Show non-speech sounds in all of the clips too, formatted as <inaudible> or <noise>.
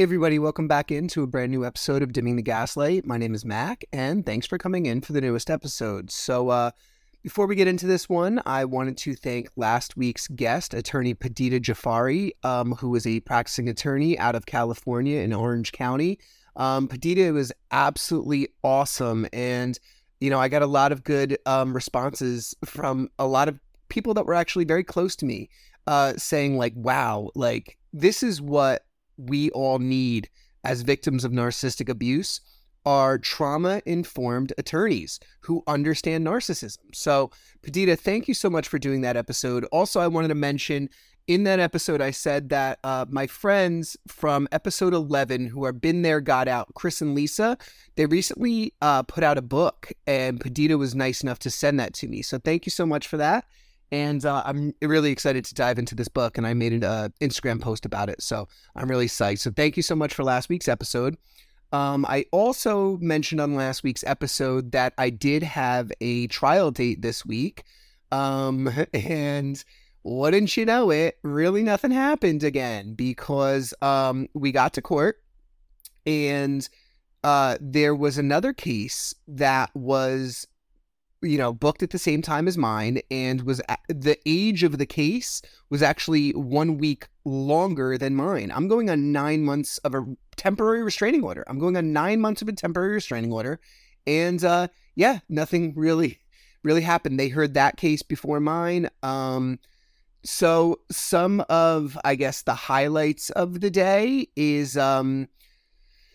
Hey, everybody, welcome back into a brand new episode of Dimming the Gaslight. My name is Mac, and thanks for coming in for the newest episode. So, uh, before we get into this one, I wanted to thank last week's guest, attorney Padita Jafari, um, who is a practicing attorney out of California in Orange County. Um, Perdita was absolutely awesome, and you know, I got a lot of good um, responses from a lot of people that were actually very close to me, uh, saying like, "Wow, like this is what." We all need as victims of narcissistic abuse are trauma informed attorneys who understand narcissism. So, Padita, thank you so much for doing that episode. Also, I wanted to mention in that episode, I said that uh, my friends from episode 11 who are Been There, Got Out, Chris and Lisa, they recently uh, put out a book, and Padita was nice enough to send that to me. So, thank you so much for that. And uh, I'm really excited to dive into this book, and I made an uh, Instagram post about it. So I'm really psyched. So thank you so much for last week's episode. Um, I also mentioned on last week's episode that I did have a trial date this week. Um, <laughs> and wouldn't you know it, really nothing happened again because um, we got to court and uh, there was another case that was you know, booked at the same time as mine and was at, the age of the case was actually one week longer than mine. I'm going on nine months of a temporary restraining order. I'm going on nine months of a temporary restraining order. And uh, yeah, nothing really, really happened. They heard that case before mine. Um, so some of, I guess, the highlights of the day is um,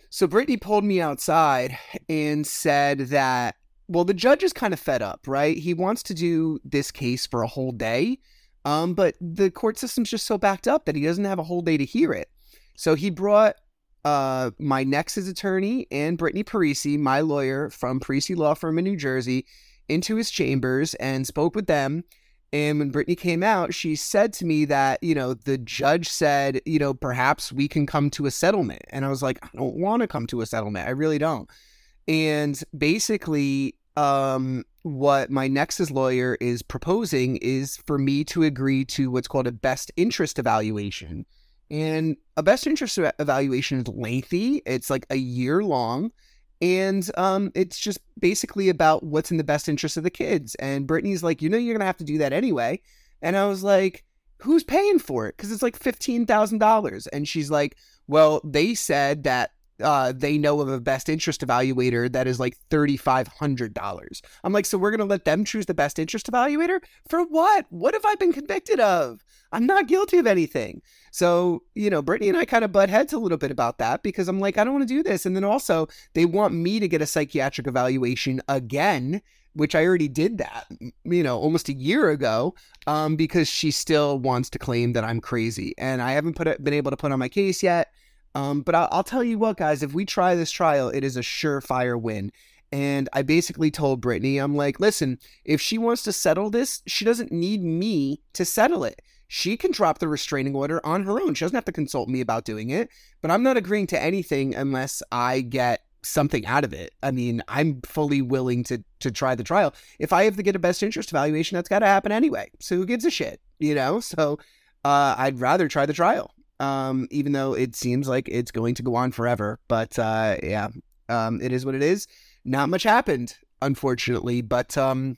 so Brittany pulled me outside and said that well, the judge is kind of fed up, right? He wants to do this case for a whole day, um, but the court system's just so backed up that he doesn't have a whole day to hear it. So he brought uh, my Nexus attorney and Brittany Parisi, my lawyer from Parisi Law Firm in New Jersey, into his chambers and spoke with them. And when Brittany came out, she said to me that, you know, the judge said, you know, perhaps we can come to a settlement. And I was like, I don't want to come to a settlement. I really don't. And basically, um, what my Nexus lawyer is proposing is for me to agree to what's called a best interest evaluation. And a best interest evaluation is lengthy, it's like a year long. And um, it's just basically about what's in the best interest of the kids. And Brittany's like, you know, you're going to have to do that anyway. And I was like, who's paying for it? Because it's like $15,000. And she's like, well, they said that uh, they know of a best interest evaluator that is like $3,500. I'm like, so we're going to let them choose the best interest evaluator? For what? What have I been convicted of? I'm not guilty of anything. So, you know, Brittany and I kind of butt heads a little bit about that because I'm like, I don't want to do this. And then also, they want me to get a psychiatric evaluation again which I already did that, you know, almost a year ago, um, because she still wants to claim that I'm crazy, and I haven't put it, been able to put on my case yet. Um, but I'll, I'll tell you what, guys, if we try this trial, it is a surefire win. And I basically told Brittany, I'm like, listen, if she wants to settle this, she doesn't need me to settle it. She can drop the restraining order on her own. She doesn't have to consult me about doing it. But I'm not agreeing to anything unless I get something out of it. I mean, I'm fully willing to to try the trial. If I have to get a best interest evaluation, that's got to happen anyway. So who gives a shit, you know? So uh, I'd rather try the trial, um, even though it seems like it's going to go on forever. But uh, yeah, um, it is what it is. Not much happened, unfortunately, but um,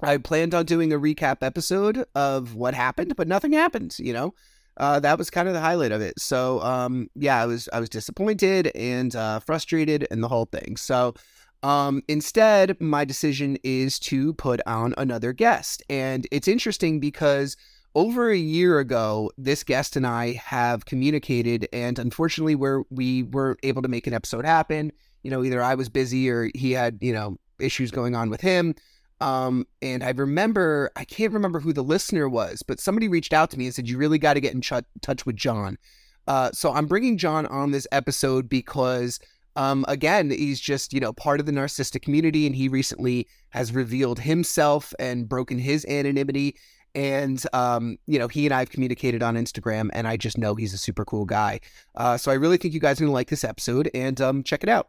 I planned on doing a recap episode of what happened, but nothing happened. You know uh, that was kind of the highlight of it. So um, yeah, I was I was disappointed and uh, frustrated and the whole thing. So um, instead, my decision is to put on another guest, and it's interesting because over a year ago, this guest and I have communicated, and unfortunately, where we weren't able to make an episode happen, you know, either I was busy or he had you know issues going on with him. Um, and I remember, I can't remember who the listener was, but somebody reached out to me and said, You really got to get in ch- touch with Jon. Uh, so I'm bringing Jon on this episode because, um, again, he's just, you know, part of the narcissistic community and he recently has revealed himself and broken his anonymity. And, um, you know, he and I have communicated on Instagram and I just know he's a super cool guy. Uh, so I really think you guys are going to like this episode and um, check it out.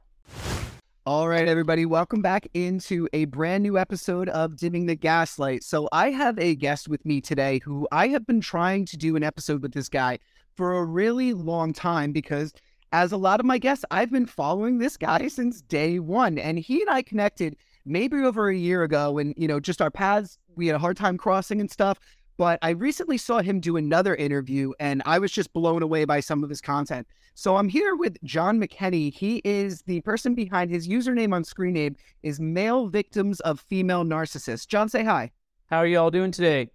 All right, everybody, welcome back into a brand new episode of Dimming the Gaslight. So, I have a guest with me today who I have been trying to do an episode with this guy for a really long time because, as a lot of my guests, I've been following this guy since day one. And he and I connected maybe over a year ago, and, you know, just our paths, we had a hard time crossing and stuff. But I recently saw him do another interview, and I was just blown away by some of his content. So I'm here with Jon McKenney. He is the person behind his username on screen name is Male Victims of Female Narcissists. Jon, say hi. How are you all doing today?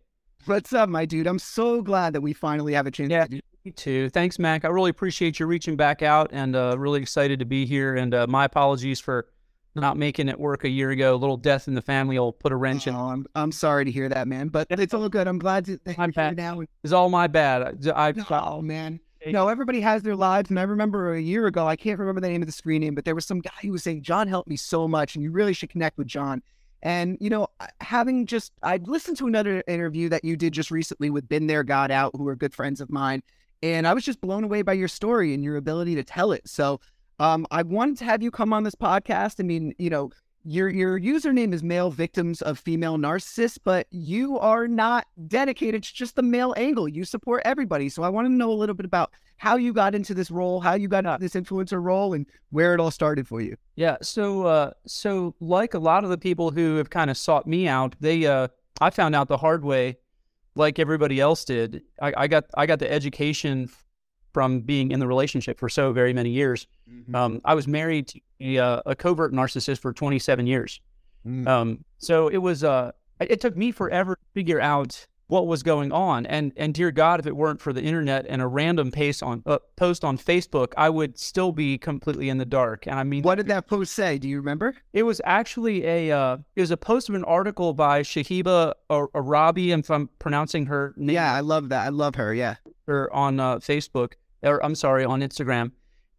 What's up, my dude? I'm so glad that we finally have a chance yeah, to do me too. Thanks, Mac. I really appreciate you reaching back out and uh, really excited to be here. And uh, my apologies for not making it work a year ago. A little death in the family will put a wrench in. Oh, I'm I'm sorry to hear that, man. But it's all good. I'm glad to, that you're here now. It's all my bad. I, I Oh man. No, everybody has their lives, and I remember a year ago, I can't remember the name of the screen name, but there was some guy who was saying, "Jon helped me so much, and you really should connect with Jon." And you know, having just I listened to another interview that you did just recently with Been There, Got Out, who are good friends of mine, and I was just blown away by your story and your ability to tell it. So, um, I wanted to have you come on this podcast. I mean, you know, your your username is male victims of female narcissists, but you are not dedicated to just the male angle. You support everybody. So I want to know a little bit about how you got into this role, how you got into this influencer role, and where it all started for you. Yeah. So, uh, so like a lot of the people who have kind of sought me out, they, uh, I found out the hard way, like everybody else did. I, I got, I got the education from being in the relationship for so very many years. Mm-hmm. Um, I was married to a, uh, a covert narcissist for 27 years. Mm. Um, so it was, uh, it took me forever to figure out what was going on. And, and dear God, if it weren't for the internet and a random paste on, uh, post on Facebook, I would still be completely in the dark. And I mean, What did that post say? Do you remember? it was actually a, uh, it was a post of an article by Shahiba Ar- Arabi, if I'm pronouncing her name Yeah, I love that. I love her. Yeah. her on uh, Facebook, or I'm sorry, on Instagram,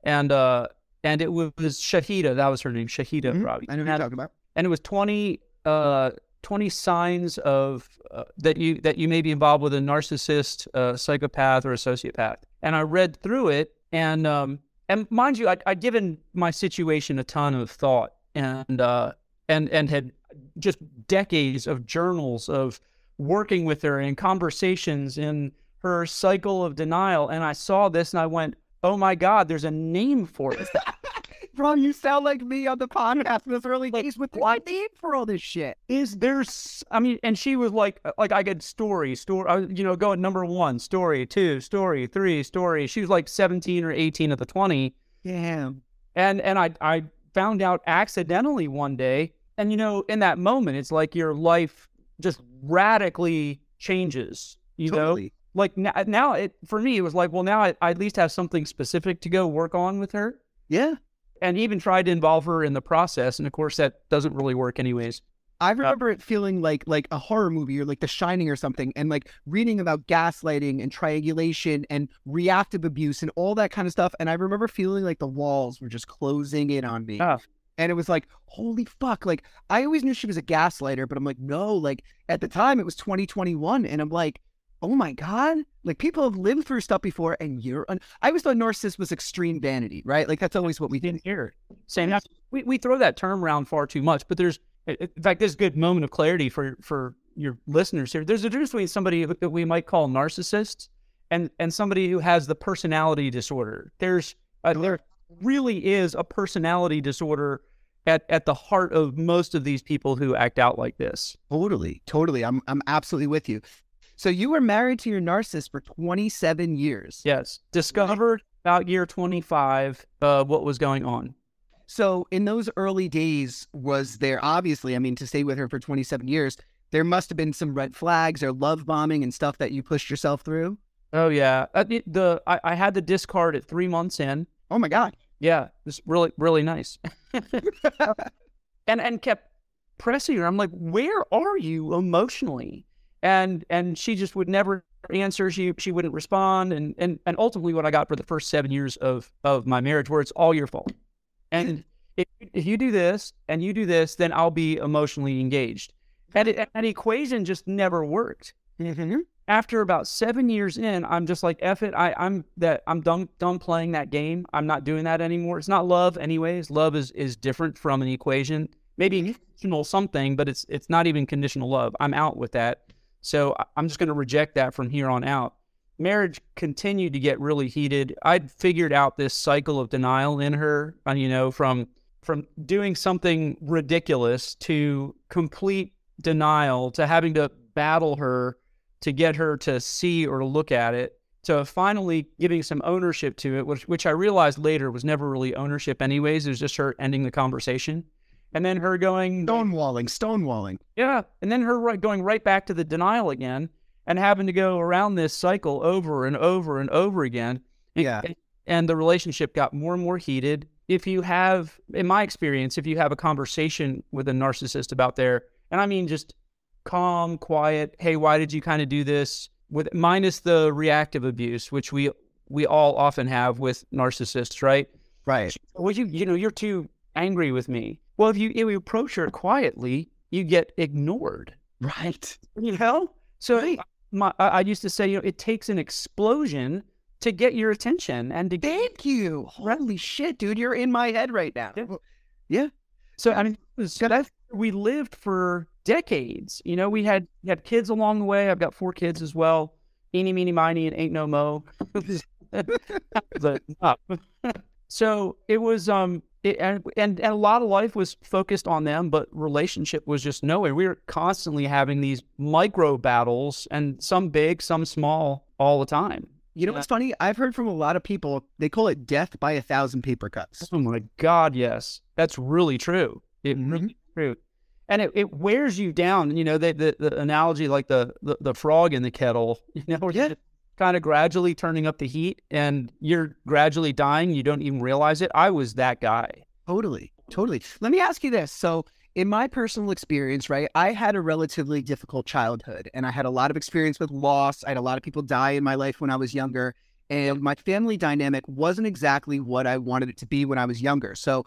and uh, and it was Shahida. That was her name, Shahida Mhm. Rabi. I know who you're talking about. and it was 20, uh, 20 signs of uh, that you that you may be involved with a narcissist, uh, psychopath, or a sociopath. And I read through it, and um, and mind you, I, I'd given my situation a ton of thought, and uh, and and had just decades of journals of working with her and conversations in her cycle of denial. And I saw this, and I went, "Oh my God, there's a name for it." <laughs> Bro, you sound like me on the podcast in this early days with what? name for all this shit. is there's i mean and she was like uh, like i get story story you know going number one story two story three story she was like 17 or 18 at the 20 Damn. and and i i found out accidentally one day and you know in that moment it's like your life just radically changes you know Totally. Like now, now it for me it was like well now I, I at least have something specific to go work on with her Yeah. and even tried to involve her in the process and of course that doesn't really work anyways I remember it feeling like like a horror movie or like The Shining or something, and like reading about gaslighting and triangulation and reactive abuse and all that kind of stuff. And I remember feeling like the walls were just closing in on me. Ah. And it was like, holy fuck. Like, I always knew she was a gaslighter, but I'm like, no, like at the time it was 2021. And I'm like, oh my god, like people have lived through stuff before, and you're. Un- I always thought narcissist was extreme vanity, right? Like that's always what we didn't hear. Same. We we throw that term around far too much, but there's in fact this is a good moment of clarity for for your listeners here. There's a difference between somebody that we might call narcissists and and somebody who has the personality disorder. There's uh, there really is a personality disorder at, at the heart of most of these people who act out like this. Totally, totally. I'm I'm absolutely with you. So you were married to your narcissist for 27 years. Yes. Discovered about year 25 uh, what was going on. So in those early days, was there obviously, I mean, to stay with her for 27 years, there must have been some red flags or love bombing and stuff that you pushed yourself through? Oh yeah. Uh, the I, I had the discard at three months in. Oh my God. Yeah, it's really really nice. <laughs> and and kept pressing her. I'm like, where are you emotionally? And and she just would never answer. She she wouldn't respond. And and and ultimately, what I got for the first seven years of of my marriage, where it's all your fault. And <laughs> if, if you do this and you do this, then I'll be emotionally engaged. And it, that equation just never worked. Mm-hmm after about seven years in, I'm just like, F it. I, I'm that I'm done done playing that game. I'm not doing that anymore. It's not love anyways. Love is is different from an equation. Maybe mm-hmm. conditional something, but it's it's not even conditional love. I'm out with that. So I'm just going to reject that from here on out. Marriage continued to get really heated. I'd figured out this cycle of denial in her, uh, you know, from from doing something ridiculous to complete denial to having to battle her to get her to see or look at it to finally giving some ownership to it, which, which I realized later was never really ownership, anyways. It was just her ending the conversation. And then her going stonewalling, stonewalling. Yeah. And then her right, going right back to the denial again and having to go around this cycle over and over and over again. Yeah. And, and the relationship got more and more heated. If you have, in my experience, if you have a conversation with a narcissist about their, and I mean just calm, quiet. Hey, why did you kind of do this? With minus the reactive abuse, which we we all often have with narcissists, right? Right. Well, you you know you're too angry with me. Well, if you if you approach her quietly, you get ignored. Right. You know. So right. my I used to say, you know, it takes an explosion to get your attention and to thank you. Holy shit, dude, you're in my head right now. Yeah. yeah. So I mean, that's we lived for decades. You know, we had we had kids along the way. I've got four kids as well. Eeny, meeny, miny, and ain't no mo. <laughs> <laughs> so it was um it, and, and and a lot of life was focused on them, but relationship was just nowhere. We were constantly having these micro battles, and some big, some small, all the time. You know what's funny? I've heard from a lot of people, they call it death by a thousand paper cuts. Oh my God, yes. That's really true. It mm-hmm. really true and it, it wears you down. You know, the, the, the analogy like the, the, the frog in the kettle, <laughs> you know, yeah. Kind of gradually turning up the heat and you're gradually dying. You don't even realize it. I was that guy. Totally. Totally. Let me ask you this. So, in my personal experience, right, I had a relatively difficult childhood and I had a lot of experience with loss. I had a lot of people die in my life when I was younger. And my family dynamic wasn't exactly what I wanted it to be when I was younger. So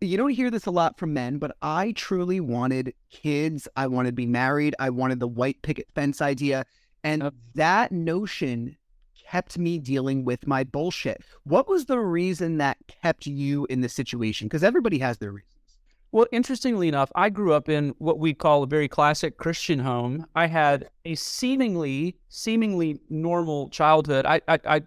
you don't hear this a lot from men, but I truly wanted kids. I wanted to be married. I wanted the white picket fence idea. And that notion kept me dealing with my bullshit. What was the reason that kept you in the situation? Because everybody has their reasons. Well, interestingly enough, I grew up in what we call a very classic Christian home. Uh-huh. I had a seemingly, seemingly normal childhood. I, I, I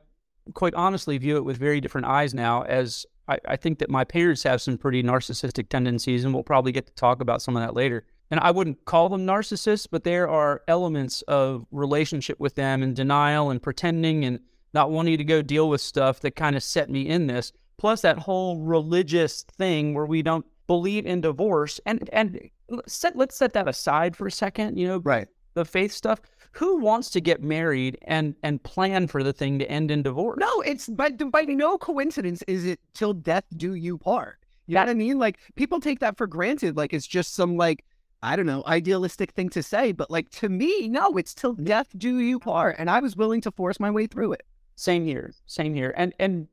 quite honestly view it with very different eyes now as I, I think that my parents have some pretty narcissistic tendencies, and we'll probably get to talk about some of that later. And I wouldn't call them narcissists, but there are elements of relationship with them and denial and pretending and not wanting to go deal with stuff that kind of set me in this. Plus that whole religious thing where we don't believe in divorce and and set, let's set that aside for a second. You know, right? The faith stuff who wants to get married and and plan for the thing to end in divorce? No, it's by by no coincidence is it till death do you part. You know what I mean? Like people take that for granted, like it's just some like I don't know idealistic thing to say, but like to me, no, it's till death do you part, and I was willing to force my way through it. Same here, same here, and and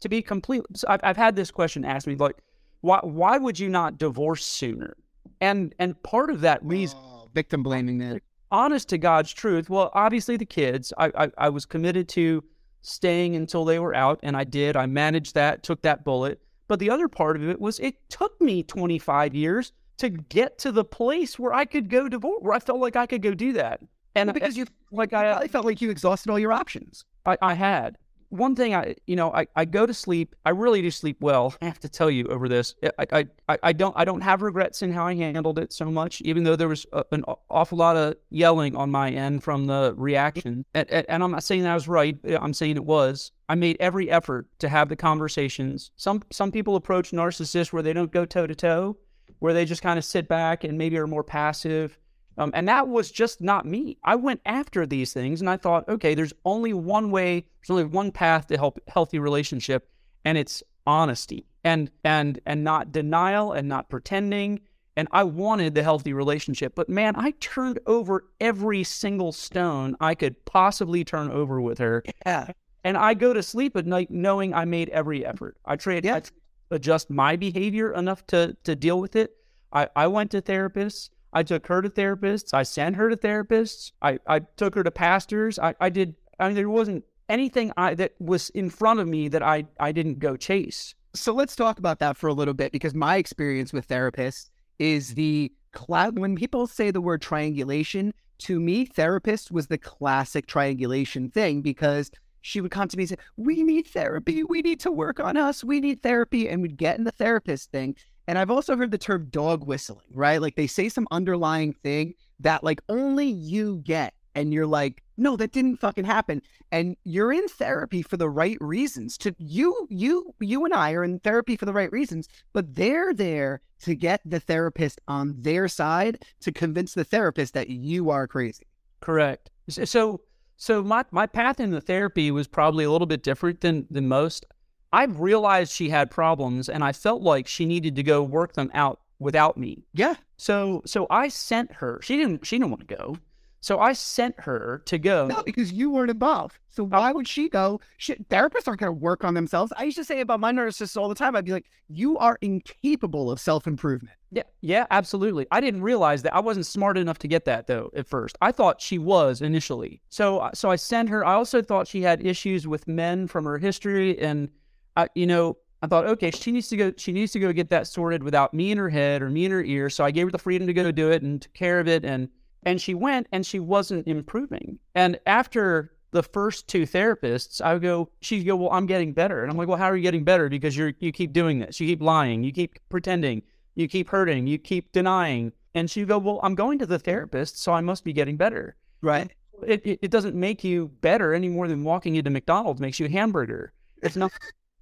to be complete, so I've I've had this question asked me like, why why would you not divorce sooner? And and part of that reason, oh, victim blaming that honest to God's truth. Well, obviously the kids, I, I, I was committed to staying until they were out, and I did. I managed that, took that bullet. But the other part of it was it took me 25 years to get to the place where I could go divorce, where I felt like I could go do that. And well, because you like I, I uh, felt like you exhausted all your options. I, I had one thing I, you know, I, I go to sleep. I really do sleep well. I have to tell you over this. I, I, I don't I don't have regrets in how I handled it so much, even though there was a, an awful lot of yelling on my end from the reaction. And, and I'm not saying that I was right. I'm saying it was. I made every effort to have the conversations. Some some people approach narcissists where they don't go toe to toe, where they just kind of sit back and maybe are more passive um, and that was just not me. I went after these things and I thought, okay, there's only one way, there's only one path to help healthy relationship, and it's honesty and and and not denial and not pretending. And I wanted the healthy relationship, but man, I turned over every single stone I could possibly turn over with her. Yeah. And I go to sleep at night knowing I made every effort. I tried yeah. Adjust my behavior enough to to deal with it. I, I went to therapists. I took her to therapists. I sent her to therapists. I, I took her to pastors. I, I did. I mean, there wasn't anything I, that was in front of me that I, I didn't go chase. So let's talk about that for a little bit because my experience with therapists is the cloud. When people say the word triangulation, to me, therapist was the classic triangulation thing because she would come to me and say, We need therapy. We need to work on us. We need therapy. And we'd get in the therapist thing. And I've also heard the term dog whistling, right? Like they say some underlying thing that like only you get. And you're like, no, that didn't fucking happen. And you're in therapy for the right reasons. To you, you, you and I are in therapy for the right reasons, but they're there to get the therapist on their side to convince the therapist that you are crazy. Correct. So so my, my path in the therapy was probably a little bit different than than most. I realized she had problems and I felt like she needed to go work them out without me. Yeah. So so I sent her. She didn't she didn't want to go. So I sent her to go. No, because you weren't involved. So why would she go? She, therapists aren't going to work on themselves. I used to say about my narcissists all the time. I'd be like, you are incapable of self improvement. Yeah, yeah, absolutely. I didn't realize that. I wasn't smart enough to get that though at first. I thought she was initially. So uh, so I sent her. I also thought she had issues with men from her history, and I, you know, I thought, okay, she needs to go. She needs to go get that sorted without me in her head or me in her ear. So I gave her the freedom to go do it and took care of it. And and she went, and she wasn't improving. And after the first two therapists, I would go, she'd go, well, I'm getting better. And I'm like, well, how are you getting better? Because you're you keep doing this. You keep lying. You keep pretending. You keep hurting. You keep denying. And she'd go, well, I'm going to the therapist, so I must be getting better. Right. It, it, it doesn't make you better any more than walking into McDonald's makes you a hamburger. It's not.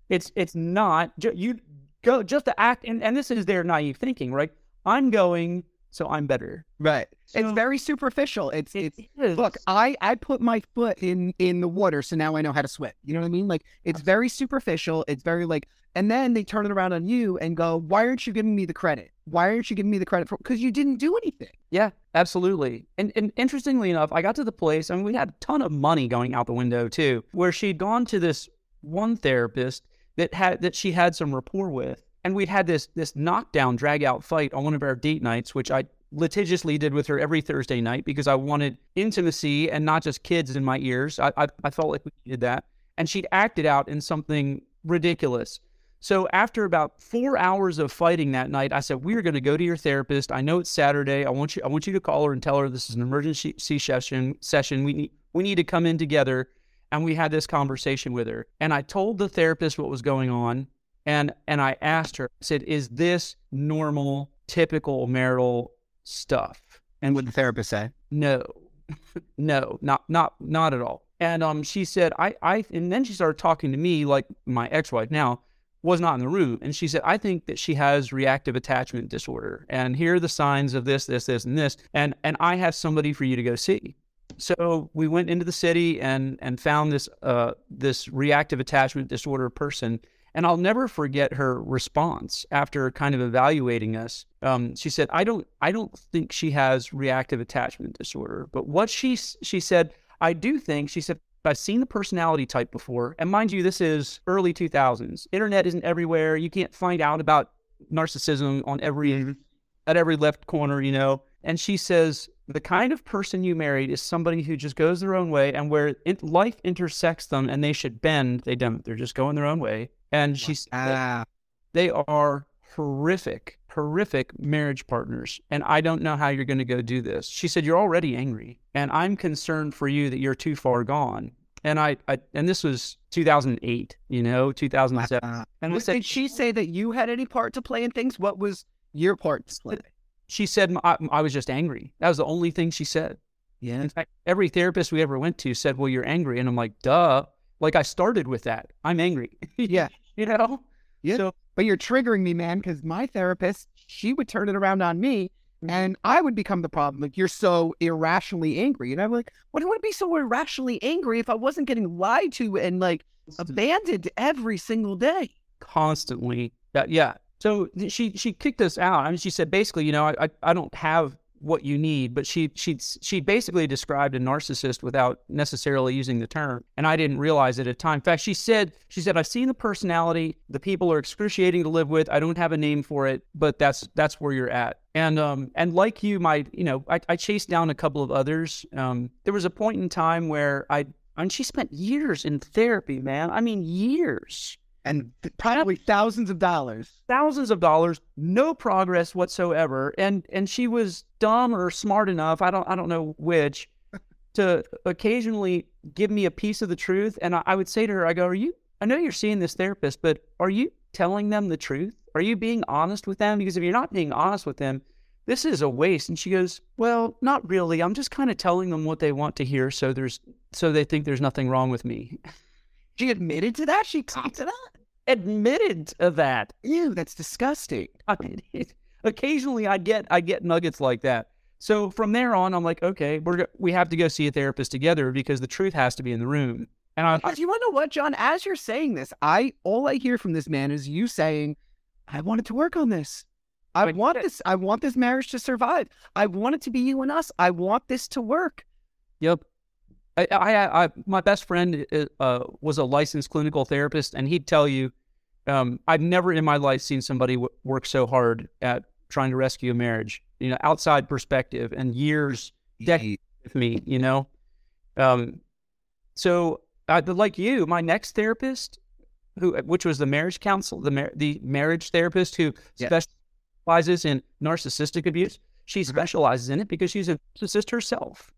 It's it's not you go just to act and, and this is their naive thinking, right? I'm going, so I'm better. Right. So, it's very superficial. It's it it's look, I I put my foot in in the water, so now I know how to swim. You know what I mean? Like it's very superficial. It's very like and then they turn it around on you and go, "Why aren't you giving me the credit? Why aren't you giving me the credit for because you didn't do anything?" Yeah, absolutely. And and interestingly enough, I got to the place. I mean, we had a ton of money going out the window too, where she'd gone to this one therapist that had that she had some rapport with. And we'd had this this knockdown drag out fight on one of our date nights, which I litigiously did with her every Thursday night because I wanted intimacy and not just kids in my ears. I, I, I felt like we needed that. And she'd acted out in something ridiculous. So after about four hours of fighting that night, I said, "We're going to go to your therapist. I know it's Saturday. I want you. I want you to call her and tell her this is an emergency session. Session. We need. We need to come in together and we had this conversation with her. And I told the therapist what was going on. And, and I asked her, I said, is this normal, typical marital stuff? And what the therapist say? No, <laughs> no, not, not, not at all. And um, she said, I, I, and then she started talking to me like my ex-wife now was not in the room. And she said, I think that she has reactive attachment disorder. And here are the signs of this, this, this, and this. And, and I have somebody for you to go see. So we went into the city and and found this uh, this reactive attachment disorder person. And I'll never forget her response after kind of evaluating us. Um, she said, "I don't, I don't think she has reactive attachment disorder, but what she she said, I do think she said I've seen the personality type before. And mind you, this is early 2000s. Internet isn't everywhere. You can't find out about narcissism on every at every left corner, you know. And she says, the kind of person you married is somebody who just goes their own way and where it, life intersects them and they should bend, they don't. They're just going their own way. And she's, Ah, they are horrific, horrific marriage partners. And I don't know how you're going to go do this. She said, You're already angry. And I'm concerned for you that you're too far gone. And I, I and this was 2008, you know, 2007. ah. And I said, did she say that you had any part to play in things? What was your part to play? she said, I, I was just angry. That was the only thing she said. Yeah. In fact, every therapist we ever went to said, Well, you're angry. And I'm like, Duh. Like I started with that. I'm angry. Yeah. <laughs> <laughs> you know? Yeah. So But you're triggering me, man, because my therapist, she would turn it around on me mm-hmm. and I would become the problem. Like, you're so irrationally angry. And I'm like, What would I be so irrationally angry if I wasn't getting lied to and like abandoned every single day? constantly. That yeah. So she she kicked us out. I mean, she said basically, you know, I I, I don't have what you need, but she she she basically described a narcissist without necessarily using the term, and I didn't realize it at the time. In fact, she said she said I've seen the personality. The people are excruciating to live with. I don't have a name for it, but that's that's where you're at. And um and like you, my you know, I, I chased down a couple of others. Um, there was a point in time where I and she spent years in therapy, man. I mean, years and th- probably thousands of dollars. thousands of dollars, no progress whatsoever, and and she was dumb or smart enough, I don't I don't know which, to occasionally give me a piece of the truth, and I, I would say to her, I go, "Are you? I know you're seeing this therapist, but are you telling them the truth? Are you being honest with them? Because if you're not being honest with them." This is a waste. And she goes, Well, not really. I'm just kind of telling them what they want to hear so there's so they think there's nothing wrong with me. <laughs> She admitted to that. She talked to that. Admitted to that. Ew, that's disgusting. <laughs> I mean, it- occasionally I get I get nuggets like that. So from there on, I'm like, okay, we're we have to go see a therapist together because the truth has to be in the room. And I, I you want to know what, Jon? As you're saying this, I all I hear from this man is you saying, "I wanted to work on this. I But- want this. I want this marriage to survive. I want it to be you and us. I want this to work." Yep. I, I, I, my best friend uh, was a licensed clinical therapist, and he'd tell you, um, I've never in my life seen somebody w- work so hard at trying to rescue a marriage. You know, outside perspective and years, decades with me. You know, um, so uh, like you, my next therapist, who which was the marriage counsel, the mar- the marriage therapist who Yeah. specializes in narcissistic abuse. She Mhm. specializes in it because she's a narcissist herself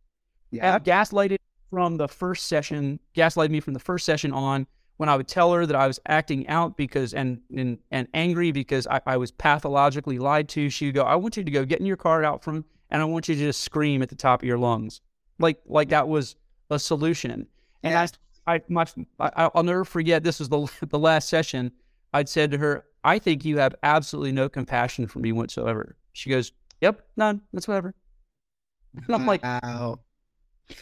Yeah. gaslighted from the first session, gaslighted me from the first session on when I would tell her that I was acting out because and and, and angry because I, I was pathologically lied to. She would go, I want you to go get in your car out from and I want you to just scream at the top of your lungs. Like like that was a solution. And Yeah. I I my I, I'll never forget this was the <laughs> the last session. I'd said to her, I think you have absolutely no compassion for me whatsoever. She goes, Yep, none. That's whatever. And I'm like, wow.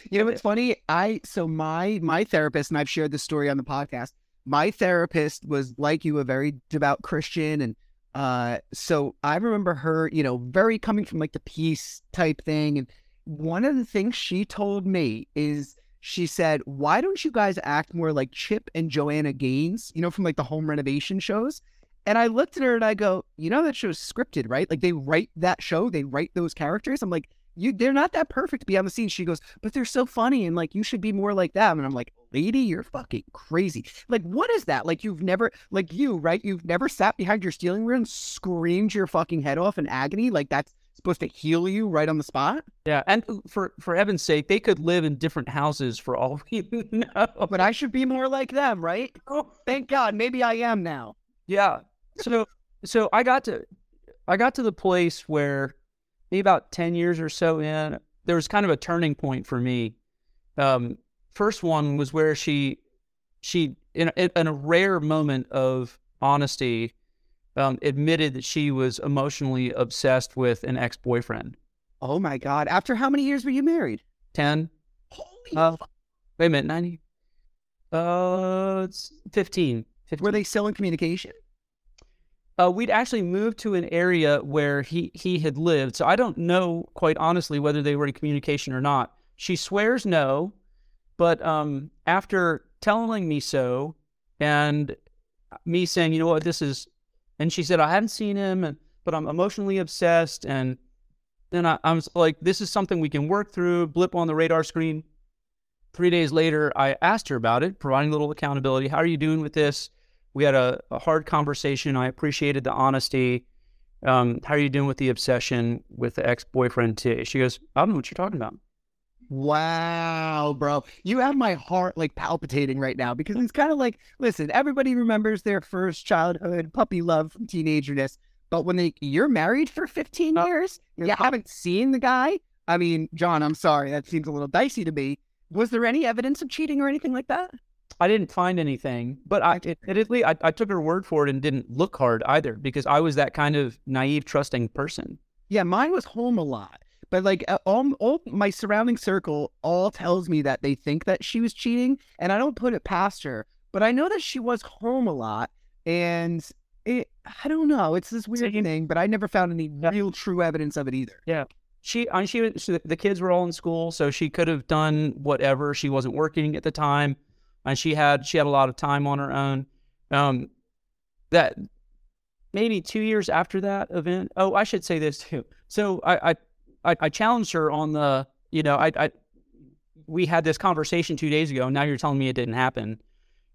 You know what's funny? I so my my therapist and I've shared this story on the podcast. my therapist was like you, a very devout Christian, and uh, so I remember her, you know, very coming from like the peace type thing. And one of the things she told me is she said, "Why don't you guys act more like Chip and Joanna Gaines, you know, from like the home renovation shows?" And I looked at her and I go, "You know that show's scripted, right? Like they write that show, they write those characters." I'm like, "You, they're not that perfect to be on the scene." She goes, "But they're so funny, and like you should be more like them." And I'm like, "Lady, you're fucking crazy." Like, what is that? Like, you've never, like, you, right? You've never sat behind your steering wheel and screamed your fucking head off in agony. Like, that's supposed to heal you right on the spot. Yeah, and for for heaven's sake, they could live in different houses for all <laughs> we know. But I should be more like them, right? Oh, <laughs> thank God. Maybe I am now. Yeah. So so I got to I got to the place where maybe about ten years or so in, there was kind of a turning point for me. Um, first one was where she she in a, in a rare moment of honesty um, admitted that she was emotionally obsessed with an ex boyfriend. Oh my God. After how many years were you married? Ten. Holy Uh, fuck. Wait a minute, ninety. Uh, it's fifteen. 15. Were they still in communication? Uh, we'd actually moved to an area where he he had lived, so I don't know quite honestly whether they were in communication or not. She swears no, but um, after telling me so, and me saying, you know what, this is, and she said I hadn't seen him, and but I'm emotionally obsessed, and then I, I was like, this is something we can work through, blip on the radar screen. Three days later, I asked her about it, providing a little accountability. How are you doing with this? We had a, a hard conversation. I appreciated the honesty. Um, how are you doing with the obsession with the ex boyfriend? She goes, I don't know what you're talking about. Wow, bro. You have my heart like palpitating right now because it's kind of like, listen, everybody remembers their first childhood puppy love from teenagerness. But when they you're married for 15 Uh, years, you yeah. haven't seen the guy. I mean, Jon, I'm sorry, that seems a little dicey to me. Was there any evidence of cheating or anything like that? I didn't find anything, but I admittedly, I, I took her word for it and didn't look hard either because I was that kind of naive, trusting person. Yeah, mine was home a lot. But like all, all my surrounding circle all tells me that they think that she was cheating, and I don't put it past her. But I know that she was home a lot, and it I don't know. It's this weird thing, but I never found any real true evidence of it either. Yeah she, I mean, she, was- she, the kids were all in school, so she could have done whatever. She wasn't working at the time, and she had she had a lot of time on her own. Um, that maybe two years after that event. Oh, I should say this too. So I, I, I, I challenged her on the, you know, I, I, we had this conversation two days ago. And now you're telling me it didn't happen,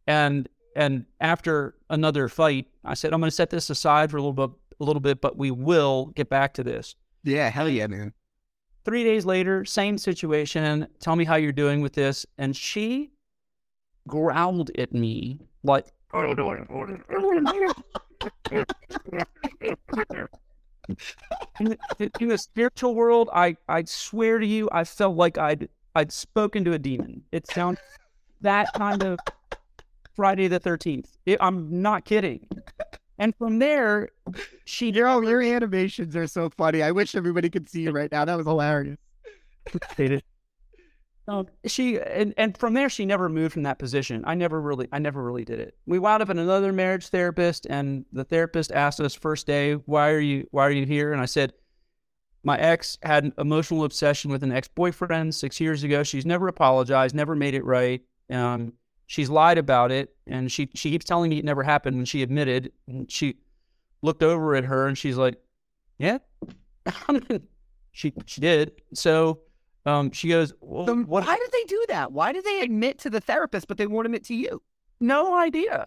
and and after another fight, I said I'm going to set this aside for a little bit, a little bit, but we will get back to this. Yeah, hell yeah, man. Three days later, same situation. Tell me how you're doing with this. And she growled at me like, in the, in the spiritual world, I, I swear to you, I felt like I'd I'd spoken to a demon. It sounds that kind of Friday the Thirteenth. I'm not kidding. And from there, she Your your animations are so funny. I wish everybody could see you right now. That was hilarious. Um, she and, and from there she never moved from that position. I never really I never really did it. We wound up in another marriage therapist, and the therapist asked us first day, "Why are you Why are you here?" And I said, "My ex had an emotional obsession with an ex boyfriend six years ago. She's never apologized, never made it right. Um, she's lied about it, and she she keeps telling me it never happened. And she admitted, and she looked over at her, and she's like, "Yeah, <laughs> she she did." So." Um, she goes, well, So what? why did they do that? Why did they admit to the therapist, but they won't admit to you? No idea.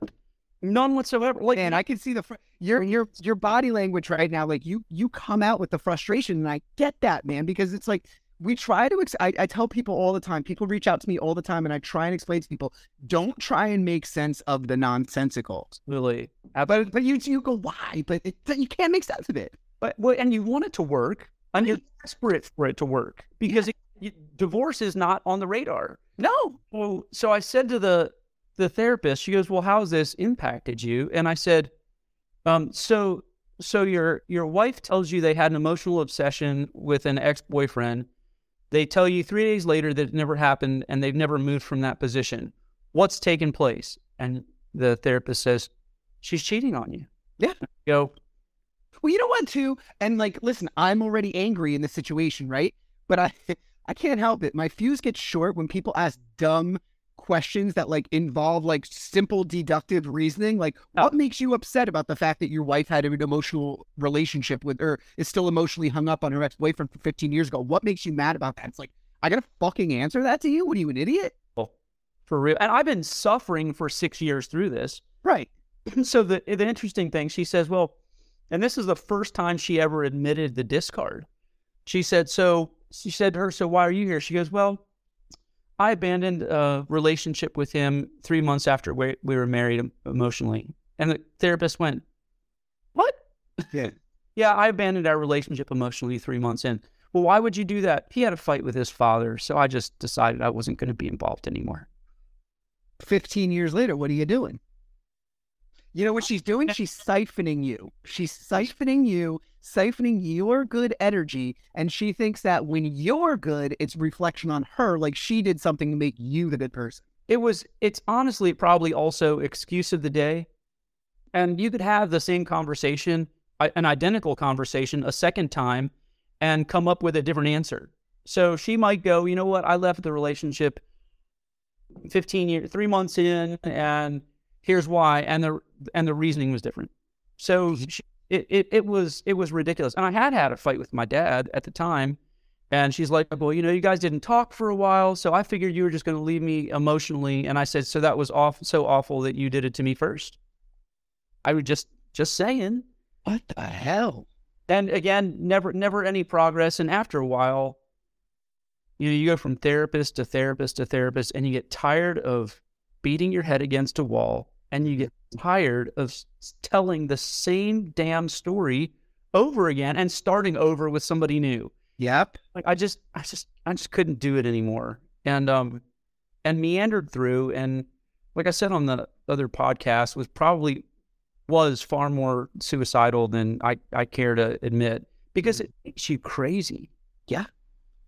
None whatsoever. Like, Man, I can see the fr- your your your body language right now. Like you you come out with the frustration, and I get that, man, because it's like we try to. Ex- I, I tell people all the time. People reach out to me all the time, and I try and explain to people: don't try and make sense of the nonsensical. Really, But but you you go why? But it, you can't make sense of it. But well, and you want it to work, and you're desperate for it to work because it, you, divorce is not on the radar. No, Well, so I said to the the therapist, she goes, "Well, how's this impacted you?" And I said, um, "So, so your your wife tells you they had an emotional obsession with an ex boyfriend. They tell you three days later that it never happened, and they've never moved from that position. What's taken place?" And the therapist says, "She's cheating on you." Yeah. Go, Well, you know what, too? And like, listen, I'm already angry in this situation, right? But I, I can't help it. My fuse gets short when people ask dumb questions that like involve like simple deductive reasoning. Like, Oh. what makes you upset about the fact that your wife had an emotional relationship with, or is still emotionally hung up on her ex boyfriend from 15 years ago? What makes you mad about that? It's like, I gotta fucking answer that to you? What are you, an idiot? Oh, "For real?" And I've been suffering for six years through this. Right. <clears throat> so the the interesting thing, she says, well, and this is the first time she ever admitted the discard. She said, so she said to her, so why are you here? She goes, well, I abandoned a relationship with him three months after we, we were married emotionally. And the therapist went, what? Yeah. <laughs> Yeah, I abandoned our relationship emotionally three months in. Well, why would you do that? He had a fight with his father, so I just decided I wasn't going to be involved anymore. 15 years later, what are you doing? You know what she's doing? <laughs> She's siphoning you. She's siphoning you, siphoning your good energy. And she thinks that when you're good, it's reflection on her, like she did something to make you the good person. it was it's honestly probably also excuse of the day and you could have the same conversation an identical conversation a second time and come up with a different answer so she might go you know what i left the relationship 15 years 3 months in and here's why and the and the reasoning was different so mm-hmm. she, it, it it was it was ridiculous. And I had had a fight with my dad at the time, and she's like, "Well, you know, you guys didn't talk for a while, so I figured you were just going to leave me emotionally." And I said, "So that was awful, so awful that you did it to me first. I was just just saying. What the hell? And again, never never any progress. And after a while, you know, you go from therapist to therapist to therapist, and you get tired of beating your head against a wall, and you get tired of telling the same damn story over again and starting over with somebody new. Yep. Like I just, I just, I just couldn't do it anymore, and um, and meandered through, and like I said on the other podcast, was probably was far more suicidal than I I care to admit because it makes you crazy. Yeah.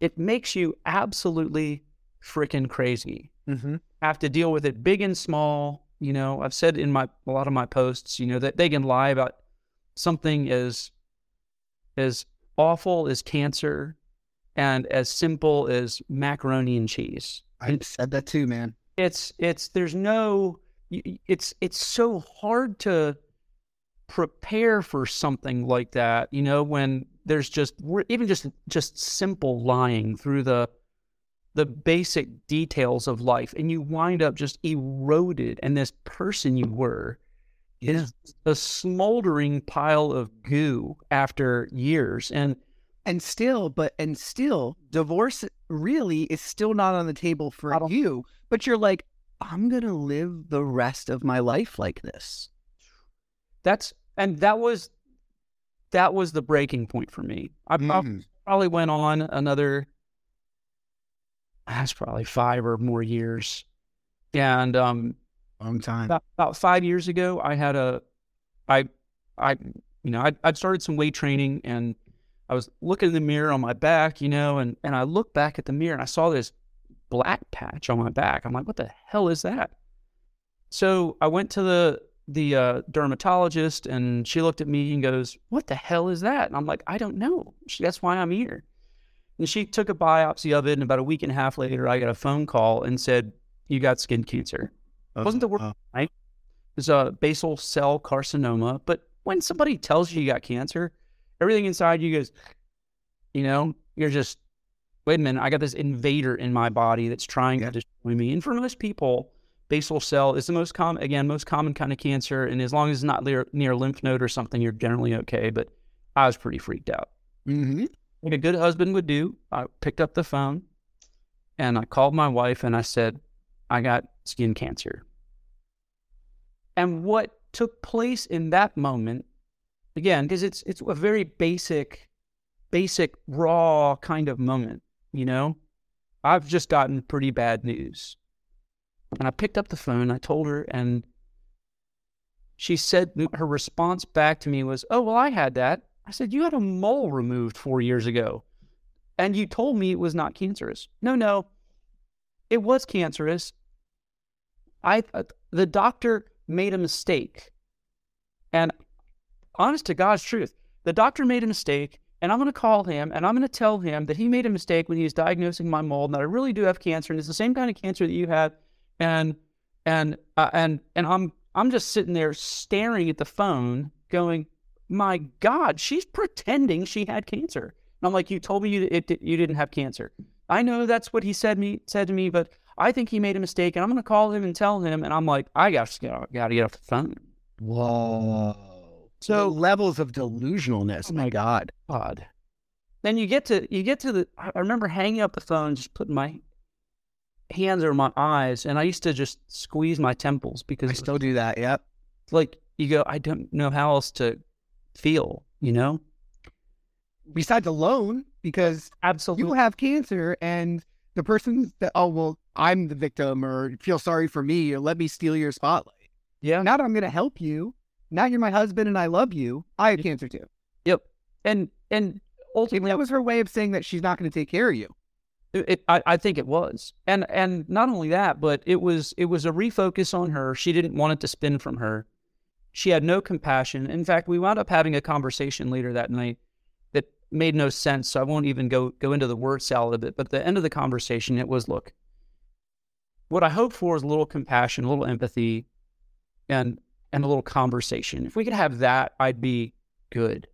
it makes you absolutely freaking crazy Mm-hmm. have to deal with it big and small. You know, I've said in my a lot of my posts, you know, that they can lie about something as as awful as cancer and as simple as macaroni and cheese. I said that too, man. It's it's there's no it's it's so hard to prepare for something like that, you know, when there's just even just just simple lying through the the basic details of life and you wind up just eroded and this person you were is a smoldering pile of goo after years and And still, but and still, divorce really is still not on the table for you. But you're like, I'm gonna live the rest of my life like this. that's and that was that was the breaking point for me i Mhm. probably went on another that's probably five or more years. And um Long time. about, about five years ago i had a i i you know I'd, I'd started some weight training and i was looking in the mirror on my back you know and and i looked back at the mirror and i saw this black patch on my back. I'm like what the hell is that? So i went to the the uh, dermatologist and she looked at me and goes what the hell is that? And i'm like i don't know. She, that's why i'm here and she took a biopsy of it and about a week and a half later i got a phone call and said you got skin cancer wasn't the word Uh, right? It's a basal cell carcinoma. But when somebody tells you you got cancer, everything inside you goes, you know, you're just, wait a minute, I got this invader in my body that's trying Yeah. to destroy me. And for most people, basal cell is the most common, again, most common kind of cancer. And as long as it's not near, near a lymph node or something, you're generally okay. But I was pretty freaked out mhm. Like a good husband would do, I picked up the phone and I called my wife and I said, I got skin cancer. And what took place in that moment, again, because it's it's a very basic, basic, raw kind of moment, you know? I've just gotten pretty bad news. And I picked up the phone, I told her, and she said her response back to me was, Oh, well, I had that. I said, You had a mole removed four years ago, and you told me it was not cancerous. No, no, it was cancerous. I uh, the doctor made a mistake, and honest to God's truth, the doctor made a mistake, and I'm going to call him and I'm going to tell him that he made a mistake when he was diagnosing my mold, and that I really do have cancer, and it's the same kind of cancer that you have, and and uh, and and I'm I'm just sitting there staring at the phone, going, "My God, she's pretending she had cancer." And I'm like, "You told me you it, you didn't have cancer. I know that's what he said me said to me, but I think he made a mistake, and I'm going to call him and tell him." And I'm like, "I got to get off the phone." Whoa. So- So levels of delusionalness. Oh my God. God. Then you get to you get to the. I remember hanging up the phone, just putting my hands over my eyes, and I used to just squeeze my temples because I still do that. Yep. like you go, I don't know how else to feel, you know? Besides alone, because Absolutely. you have cancer and the person that oh well i'm the victim or feel sorry for me or let me steal your spotlight yeah. now that i'm going to help you now you're my husband and i love you i have cancer too Yep. And and ultimately, that was her way of saying that she's not going to take care of you it, it- I, I think it was, and and not only that, but it was it was a refocus on her. She didn't want it to spin from her. She had no compassion. In fact, we wound up having a conversation later that night that made no sense. So I won't even go go into the word salad of it. But at the end of the conversation, it was, look, what I hope for is a little compassion, a little empathy, and and a little conversation. If we could have that, I'd be good.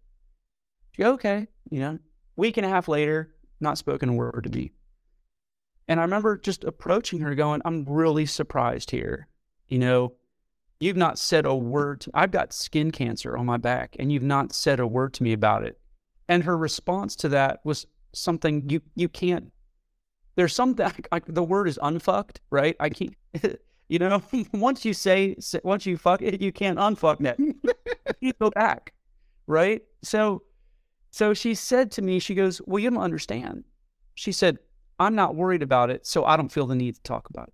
She goes, okay, you know, week and a half later, not spoken a word to me. And I remember just approaching her going, I'm really surprised here. You know, you've not said a word. To, I've got skin cancer on my back and you've not said a word to me about it. And her response to that was something you, you can't, there's something, like, <laughs> the word is unfucked, right? I can't, <laughs> you know, <laughs> once you say, once you fuck it, you can't unfuck that. you go back, right? So, so she said to me, she goes, Well, you don't understand. She said, I'm not worried about it, so I don't feel the need to talk about it.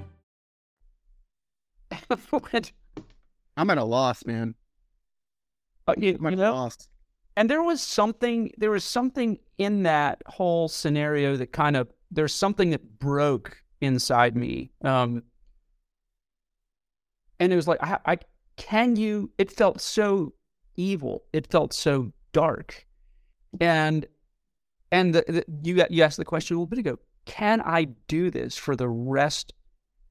<laughs> I'm at a loss, man. Uh, you, I'm at you a loss. And there was something, there was something in that whole scenario that kind of, there's something that broke inside me. Um, and it was like, I, I can you, it felt so evil. It felt so dark. And, and the, the, you, you asked the question a little bit ago, can I do this for the rest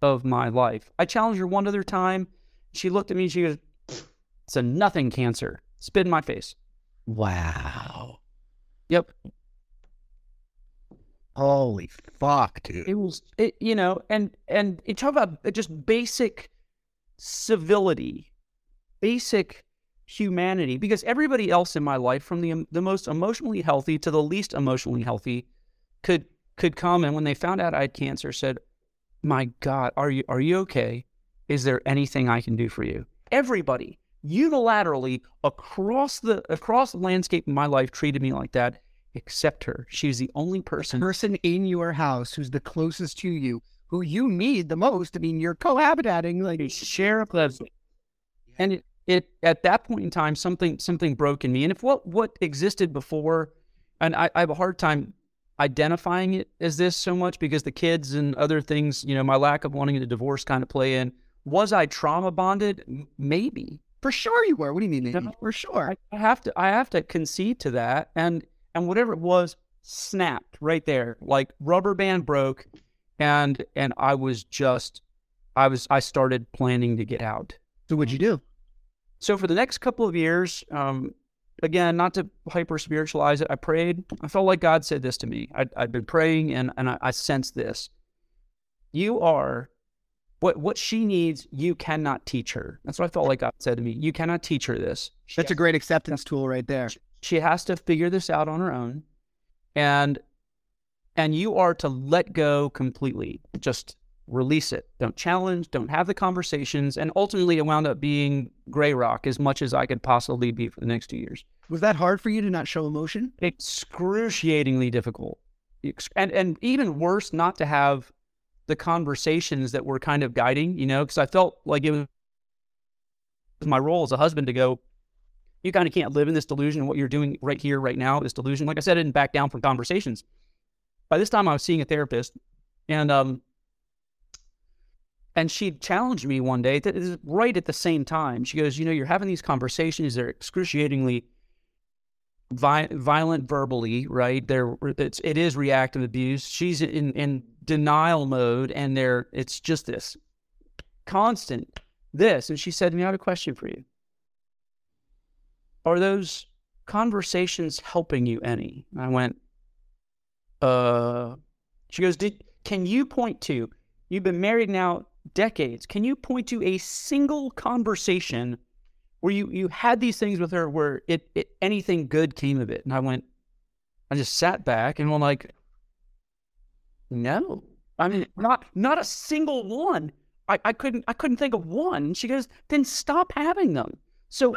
of my life? I challenged her one other time. She looked at me and she goes, it's a nothing cancer. Spit in my face. Wow. Yep. Holy fuck, dude. It was, it, you know, and and you talk about just basic civility, basic humanity, because everybody else in my life, from the the most emotionally healthy to the least emotionally healthy, could could come and when they found out I had cancer, said, "My God, are you are you okay? Is there anything I can do for you?" Everybody unilaterally across the across the landscape of my life treated me like that except her She's the only person Person in your house who's the closest to you, who you need the most. I mean, you're cohabitating. Like, a pleasure and it, it at that point in time something something broke in me and if what what existed before and I, I have a hard time identifying it as this so much because the kids and other things you know my lack of wanting a divorce kind of play in was i trauma bonded maybe for sure you were. What do you mean? maybe? No. For sure. I, I have to I have to concede to that and and whatever it was snapped right there like rubber band broke and and I was just I was I started planning to get out. So what'd you do? So for the next couple of years, um, again, not to hyper spiritualize it, I prayed. I felt like God said this to me. I'd, I'd been praying and and I, I sensed this. You are what what she needs. You cannot teach her. That's what I felt like God said to me. You cannot teach her this. She That's a great acceptance tool right there. she has to figure this out on her own and and you are to let go completely just release it. Don't challenge don't have the conversations and ultimately it wound up being gray rock as much as i could possibly be for the next two years. Was that hard for you to not show emotion? excruciatingly difficult. And and even worse not to have the conversations that were kind of guiding you know because i felt like it was my role as a husband to go you kind of can't live in this delusion. What you're doing right here right now this delusion. Like i said i didn't back down from conversations. By this time i was seeing a therapist and um and she challenged me one day right at the same time. She goes you know you're having these conversations they're excruciatingly vi- violent verbally right? There it's it is reactive abuse. She's in in denial mode and there it's just this constant this. And she said to me i have a question for you. Are those conversations helping you any? And i went uh she goes did can you point to you've been married now decades can you point to a single conversation where you you had these things with her where it, it anything good came of it, and I went, I just sat back and went like, no, I mean not not a single one. I, I couldn't I couldn't think of one. She goes, then stop having them. So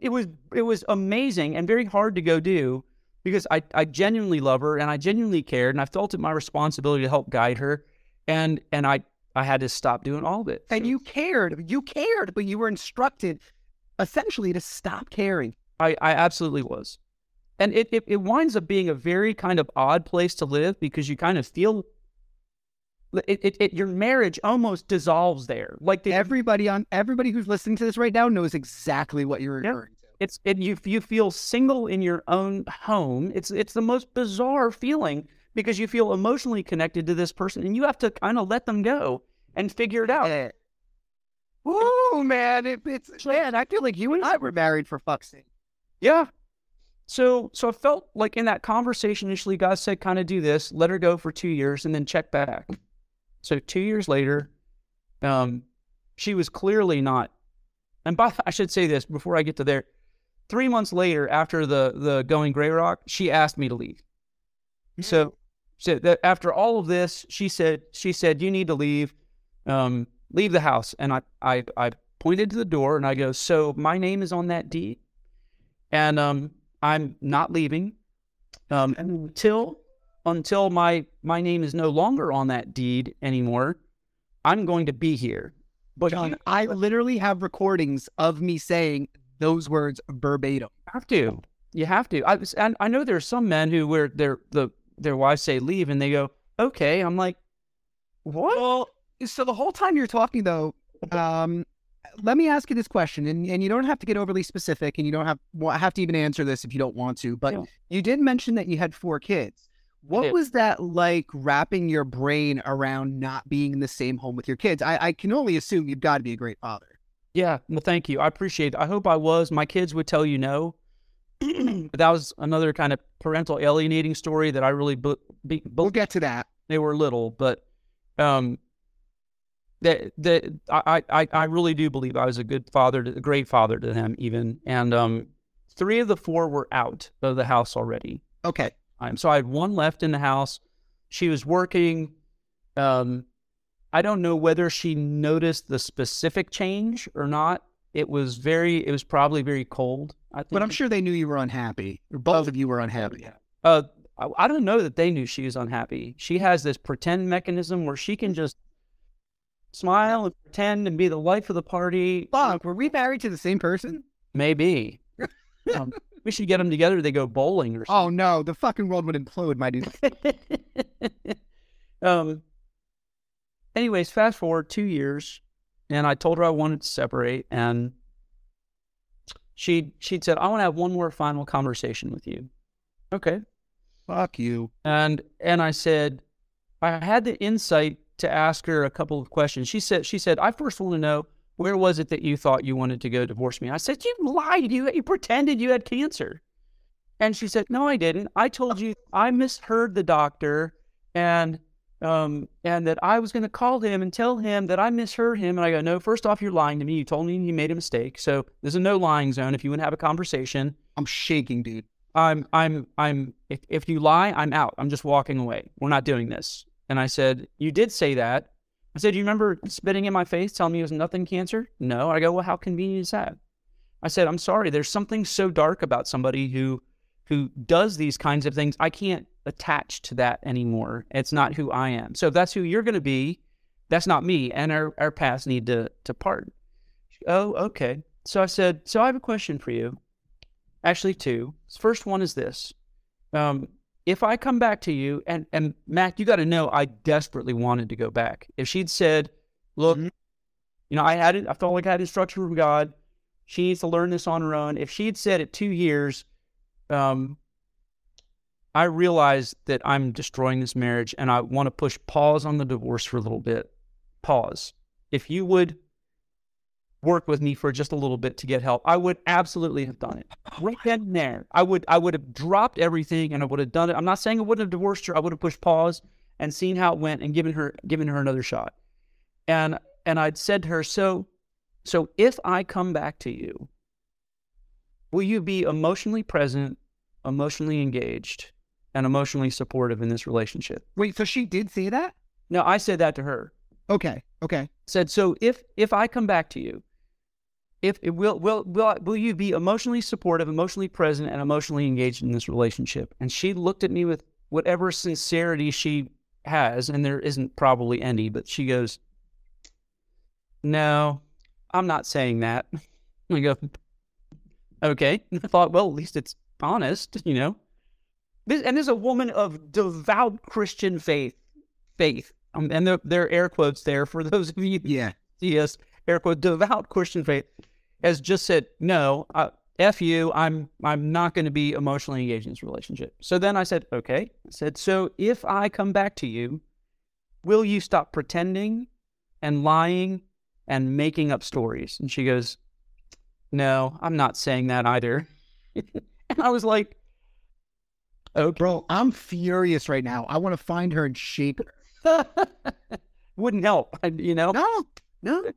it was it was amazing and very hard to go do because I, I genuinely love her and I genuinely cared and I felt it my responsibility to help guide her and and I I had to stop doing all of it. And you cared. You cared, but you were instructed essentially to stop caring. I, I absolutely was. And it, it, it winds up being a very kind of odd place to live because you kind of feel it, it, it, your marriage almost dissolves there. Like the, everybody on everybody who's listening to this right now knows exactly what you're referring yeah, to. It's it, you you feel single in your own home. It's it's the most bizarre feeling because you feel emotionally connected to this person and you have to kind of let them go and figure it out. Yeah. Oh man, it, it's man. I feel like you and I were married for fuck's sake. Yeah. So so I felt like in that conversation initially, God said, kind of do this, let her go for two years, and then check back. So two years later, um, she was clearly not. And by, I should say this before I get to there. Three months later, after the the going gray rock, she asked me to leave. So, so that after all of this, she said she said you need to leave, um, leave the house. And I I I pointed to the door and I go, so my name is on that deed, and um, I'm not leaving um, until until my my name is no longer on that deed anymore, I'm going to be here. But Jon, I literally have recordings of me saying those words verbatim. You have to. You have to. I and I know there are some men who where their the their wives say leave and they go okay. I'm like, what? Well, so the whole time you're talking though, um, let me ask you this question, and, and you don't have to get overly specific, and you don't have have to even answer this if you don't want to. But yeah. you did mention that you had four kids. What was that like wrapping your brain around not being in the same home with your kids? I, I can only assume you've got to be a great father. Yeah, well, thank you. I appreciate it. I hope I was. My kids would tell you no. <clears throat> but that was another kind of parental alienating story that I really. Be, be, we'll get to that. They were little, but um, that that I, I I really do believe I was a good father, to, a great father to them, even. And um, three of the four were out of the house already. Okay time. So I had one left in the house. She was working. Um, I don't know whether she noticed the specific change or not. It was very, it was probably very cold. I think. But I'm sure they knew you were unhappy, or both of you were unhappy. Uh, I, I don't know that they knew she was unhappy. She has this pretend mechanism where she can just smile and pretend and be the life of the party. Fuck, were we married to the same person? Maybe. <laughs> um, we should get them together. They go bowling or something. Oh no, the fucking world would implode, my dude. <laughs> um. Anyways, fast forward two years, and I told her I wanted to separate, and she she'd said, "I want to have one more final conversation with you." Okay. Fuck you. And and I said, I had the insight to ask her a couple of questions. She said, she said, I first want to know where was it that you thought you wanted to go divorce me? I said, You lied. You, you pretended you had cancer. And she said, No, I didn't. I told you I misheard the doctor and um, and that I was going to call him and tell him that I misheard him. And I go, No, first off, you're lying to me. You told me you made a mistake. So there's a no lying zone if you want to have a conversation. I'm shaking, dude. I'm, I'm, I'm, if, if you lie, I'm out. I'm just walking away. We're not doing this. And I said, You did say that. I said, Do you remember spitting in my face, telling me it was nothing cancer? No. I go, Well, how convenient is that? I said, I'm sorry. There's something so dark about somebody who who does these kinds of things. I can't attach to that anymore. It's not who I am. So if that's who you're going to be, that's not me. And our, our paths need to, to part. Oh, okay. So I said, So I have a question for you. Actually, two. First one is this. Um, if I come back to you and and Mac, you got to know I desperately wanted to go back. If she'd said, "Look, mm-hmm. you know, I had it. I felt like I had instruction from God. She needs to learn this on her own." If she'd said it two years, um, I realized that I'm destroying this marriage, and I want to push pause on the divorce for a little bit. Pause. If you would work with me for just a little bit to get help, I would absolutely have done it. Oh right then and there. I would I would have dropped everything and I would have done it. I'm not saying I wouldn't have divorced her. I would have pushed pause and seen how it went and given her given her another shot. And and I'd said to her, so So if I come back to you, will you be emotionally present, emotionally engaged, and emotionally supportive in this relationship? Wait, so she did say that? No, I said that to her. Okay, okay. Said so if if I come back to you, if it will will will will you be emotionally supportive, emotionally present, and emotionally engaged in this relationship? And she looked at me with whatever sincerity she has, and there isn't probably any, but she goes, "No, I'm not saying that." <laughs> I go, "Okay." <laughs> I thought, well, at least it's honest, you know. This and there's a woman of devout Christian faith, faith, um, and there there are air quotes there for <laughs> those of you Yeah. see us, air quote, devout Christian faith, has just said, no, uh, F you, I'm, I'm not going to be emotionally engaged in this relationship. So then I said, okay. I said, so if I come back to you, will you stop pretending and lying and making up stories? And she goes, no, I'm not saying that either. <laughs> and I was like, okay. Bro, I'm furious right now. I want to find her and shake her. <laughs> Wouldn't help, <laughs> you know? No, no,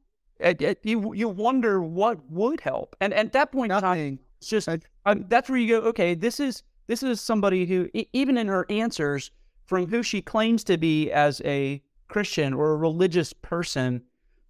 you you wonder what would help, and at that point, in time, nothing. it's just um, that's where you go. Okay, this is this is somebody who, even in her answers, from who she claims to be as a Christian or a religious person,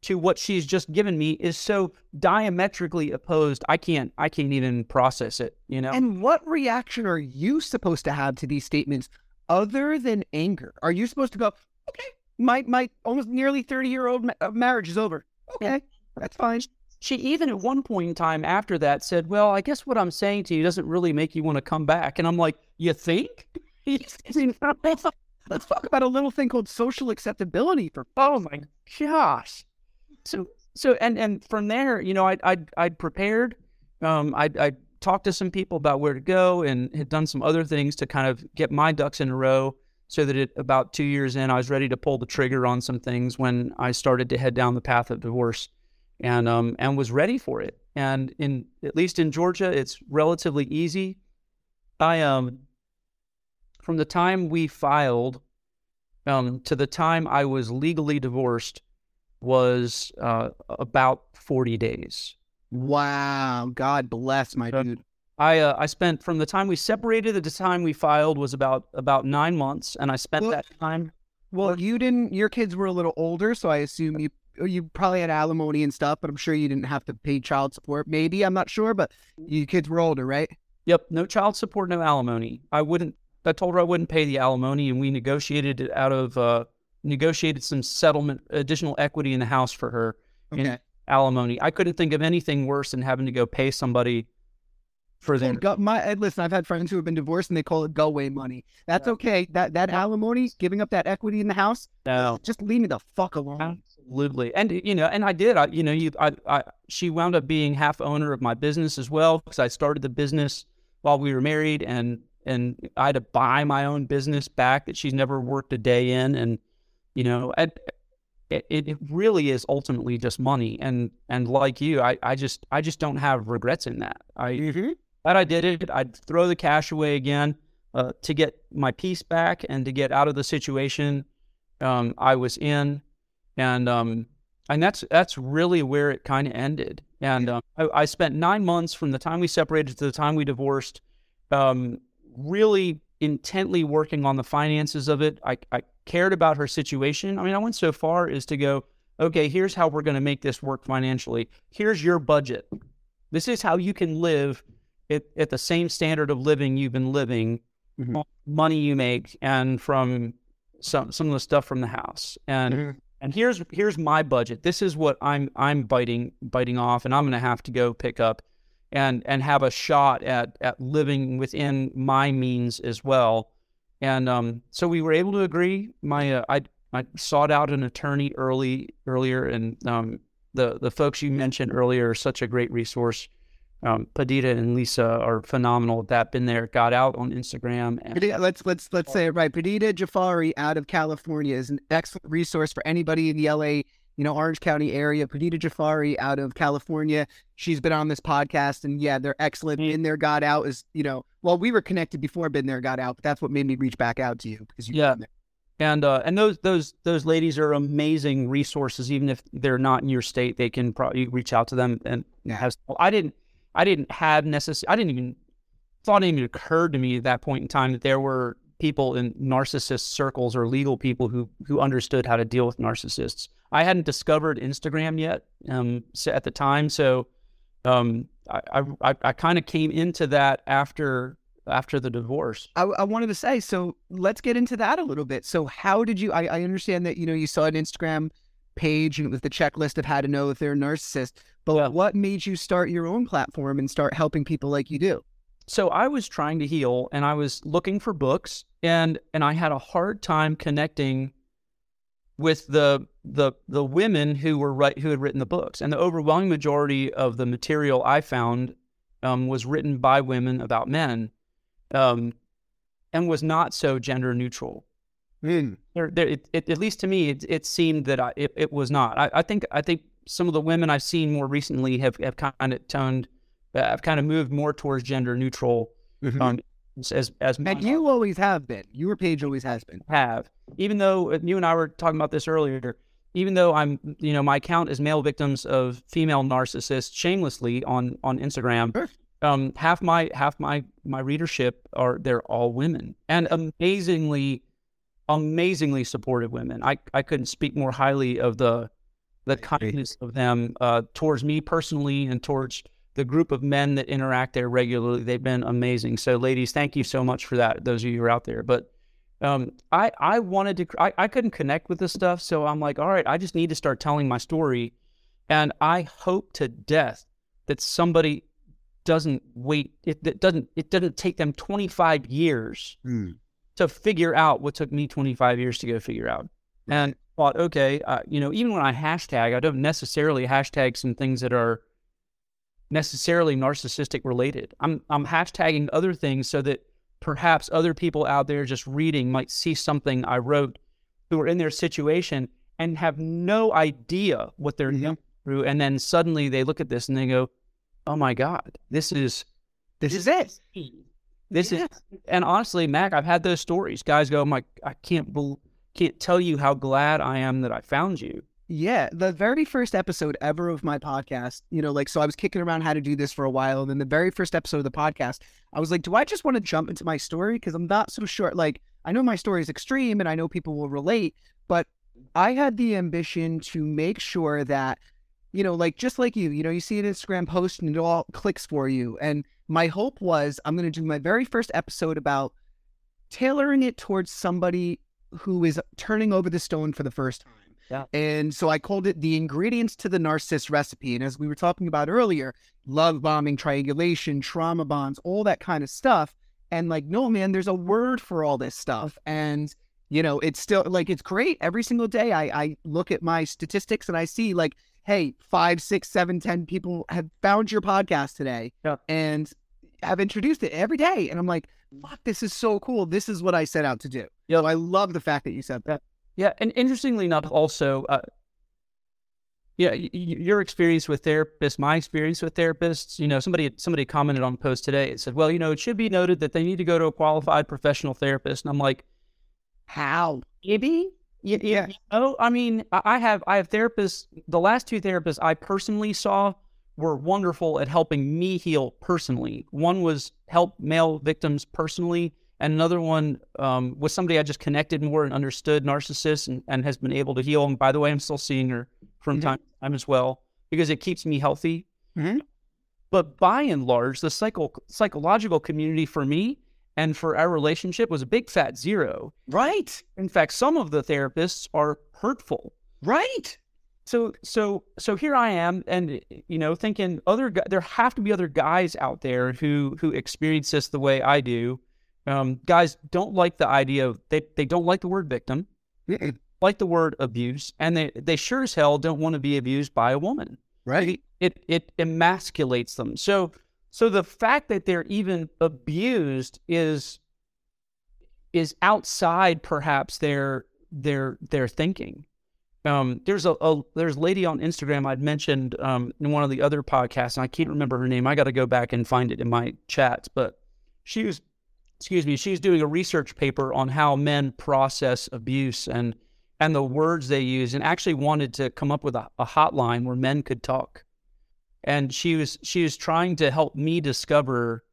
to what she's just given me is so diametrically opposed. I can't I can't even process it. You know. And what reaction are you supposed to have to these statements other than anger? Are you supposed to go, okay, my my almost nearly 30 year old ma- uh, marriage is over. Okay, that's fine. she even at one point in time after that said, "Well, I guess what I'm saying to you doesn't really make you want to come back." And I'm like, "You think?" <laughs> <laughs> Let's talk about a little thing called social acceptability for Oh my gosh. So so and and from there, you know, I I I'd prepared. Um, I I talked to some people about where to go and had done some other things to kind of get my ducks in a row. So that it about two years in, I was ready to pull the trigger on some things when I started to head down the path of divorce, and um and was ready for it. And in at least in Georgia, it's relatively easy. I um from the time we filed um, to the time I was legally divorced was uh, about 40 days. wow. God bless my Uh, dude. I uh, I spent from the time we separated to the time we filed was about about nine months, and I spent Well- that time. Well, you didn't. Your kids were a little older, so I assume you you probably had alimony and stuff, but I'm sure you didn't have to pay child support. Maybe I'm not sure, but your kids were older, right? Yep, no child support, no alimony. I wouldn't. I told her I wouldn't pay the alimony, and we negotiated it out of uh, negotiated some settlement, additional equity in the house for her Okay. alimony. I couldn't think of anything worse than having to go pay somebody for their Go, my uh, listen, I've had friends who have been divorced and they call it go away money. That's okay. That that alimony, giving up that equity in the house, no. just leave me the fuck alone. Absolutely, and you know, and I did. I, you know, you, I, I, she wound up being half owner of my business as well because I started the business while we were married, and and I had to buy my own business back that she's never worked a day in, and you know, and it, it really is ultimately just money, and and like you, I, I just, I just don't have regrets in that. I glad I did it. I'd throw the cash away again uh, to get my peace back and to get out of the situation um, I was in, and um, and that's that's really where it kind of ended. And um, I, I spent nine months from the time we separated to the time we divorced, um, really intently working on the finances of it. I, I cared about her situation. I mean, I went so far as to go, okay, here's how we're going to make this work financially. Here's your budget. This is how you can live at, at the same standard of living you've been living, Mhm. money you make, and from some some of the stuff from the house. And Mhm. and here's here's my budget. This is what I'm I'm biting biting off, and I'm going to have to go pick up and and have a shot at at living within my means as well. And um, so we were able to agree. My uh, I I sought out an attorney early earlier, and um, the the folks you mentioned earlier are such a great resource. Um, Padideh and Lisa are phenomenal at that. Been there, got out on Instagram. And, Let's let's let's say it right. Padideh Jafari out of California is an excellent resource for anybody in the LA, you know, Orange County area. Padideh Jafari out of California. She's been on this podcast, and yeah, they're excellent. Mm. Been there, got out is you know. Well, we were connected before Been there, got out, but that's what made me reach back out to you because you. Yeah. and uh, and those those those ladies are amazing resources. Even if they're not in your state, they can probably reach out to them and have. I didn't I didn't have necessary. I didn't even thought it even occurred to me at that point in time that there were people in narcissist circles or legal people who who understood how to deal with narcissists. I hadn't discovered Instagram yet um, at the time, so um, I I, I kind of came into that after after the divorce. I, I, wanted to say, so let's get into that a little bit. So how did you? I, I understand that you know you saw an Instagram page and it was the checklist of how to know if they're a narcissist. But yeah. what made you start your own platform and start helping people like you do? So I was trying to heal and I was looking for books and and I had a hard time connecting with the the the women who were right who had written the books. And the overwhelming majority of the material I found um, was written by women about men, um, and was not so gender neutral. Mm. There, there, it, it, at least to me, it, it seemed that I, it, it was not. I, I think I think some of the women I've seen more recently have, have kind of toned, uh, have kind of moved more towards gender neutral. Mm-hmm. Um, as as and you always have been. Your page always has been. Have even though uh, you and I were talking about this earlier. Even though I'm, you know, my account is male victims of female narcissists shamelessly on on Instagram. Sure. Um, half my half my my readership are they're all women and amazingly, amazingly supportive women. I I couldn't speak more highly of the the kindness of them uh, towards me personally and towards the group of men that interact there regularly. They've been amazing. So, ladies, thank you so much for that. Those of you who are out there, but um, I I wanted to I, I couldn't connect with this stuff, so I'm like, all right, I just need to start telling my story, and I hope to death that somebody doesn't wait. It, it doesn't it doesn't take them 25 years mm. To figure out what took me 25 years to go figure out, and thought, okay, uh, you know, even when I hashtag, I don't necessarily hashtag some things that are necessarily narcissistic related. I'm I'm hashtagging other things so that perhaps other people out there just reading might see something I wrote who are in their situation and have no idea what they're mm-hmm. going through, and then suddenly they look at this and they go, "Oh my God, this is this, this is it." This yeah. is, and honestly, Mac, I've had those stories. Guys go, oh "My, I can't believe." can't tell you how glad I am that I found you. Yeah, the very first episode ever of my podcast, you know, like, so I was kicking around how to do this for a while. And then the very first episode of the podcast, I was like, do I just want to jump into my story? Because I'm not so sure. Like, I know my story is extreme and I know people will relate, but I had the ambition to make sure that, you know, like, just like you, you know, you see an Instagram post and it all clicks for you. And my hope was I'm going to do my very first episode about tailoring it towards somebody who is turning over the stone for the first time. Yeah. And so I called it the ingredients to the narcissist recipe. And as we were talking about earlier, love bombing, triangulation, trauma bonds, all that kind of stuff. And like, no, man, there's a word for all this stuff. And, you know, it's still like, it's great. Every single day I, I look at my statistics and I see like, hey, five, six, seven, ten people have found your podcast today yeah. and have introduced it every day. And I'm like, fuck, this is so cool. This is what I set out to do. Yeah, so I love the fact that you said that. Yeah, and interestingly enough, also, uh, yeah, your experience with therapists, my experience with therapists. You know, somebody somebody commented on a post today. It said, "Well, you know, it should be noted that they need to go to a qualified professional therapist." And I'm like, "How? Maybe." Yeah, yeah. Oh, I mean, I have I have therapists. The last two therapists I personally saw were wonderful at helping me heal personally. One was help male victims personally, and another one um, was somebody I just connected more and understood narcissists and, and, has been able to heal. And by the way, I'm still seeing her from mm-hmm. time to time as well because it keeps me healthy. Mm-hmm. But by and large, the psycho- psychological community for me and for our relationship was a big fat zero. Right. In fact, some of the therapists are hurtful. Right. So so so here I am, and you know, thinking other there have to be other guys out there who who experience this the way I do. Um, guys don't like the idea of they they don't like the word victim, like the word abuse, and they they sure as hell don't want to be abused by a woman. Right. It it emasculates them. So so the fact that they're even abused is is outside perhaps their their their thinking um, there's a, a, there's a lady on Instagram I'd mentioned um, in one of the other podcasts, and I can't remember her name. I got to go back and find it in my chats, but she was excuse me, she's doing a research paper on how men process abuse and and the words they use, and actually wanted to come up with a, a hotline where men could talk. And she was she was trying to help me discover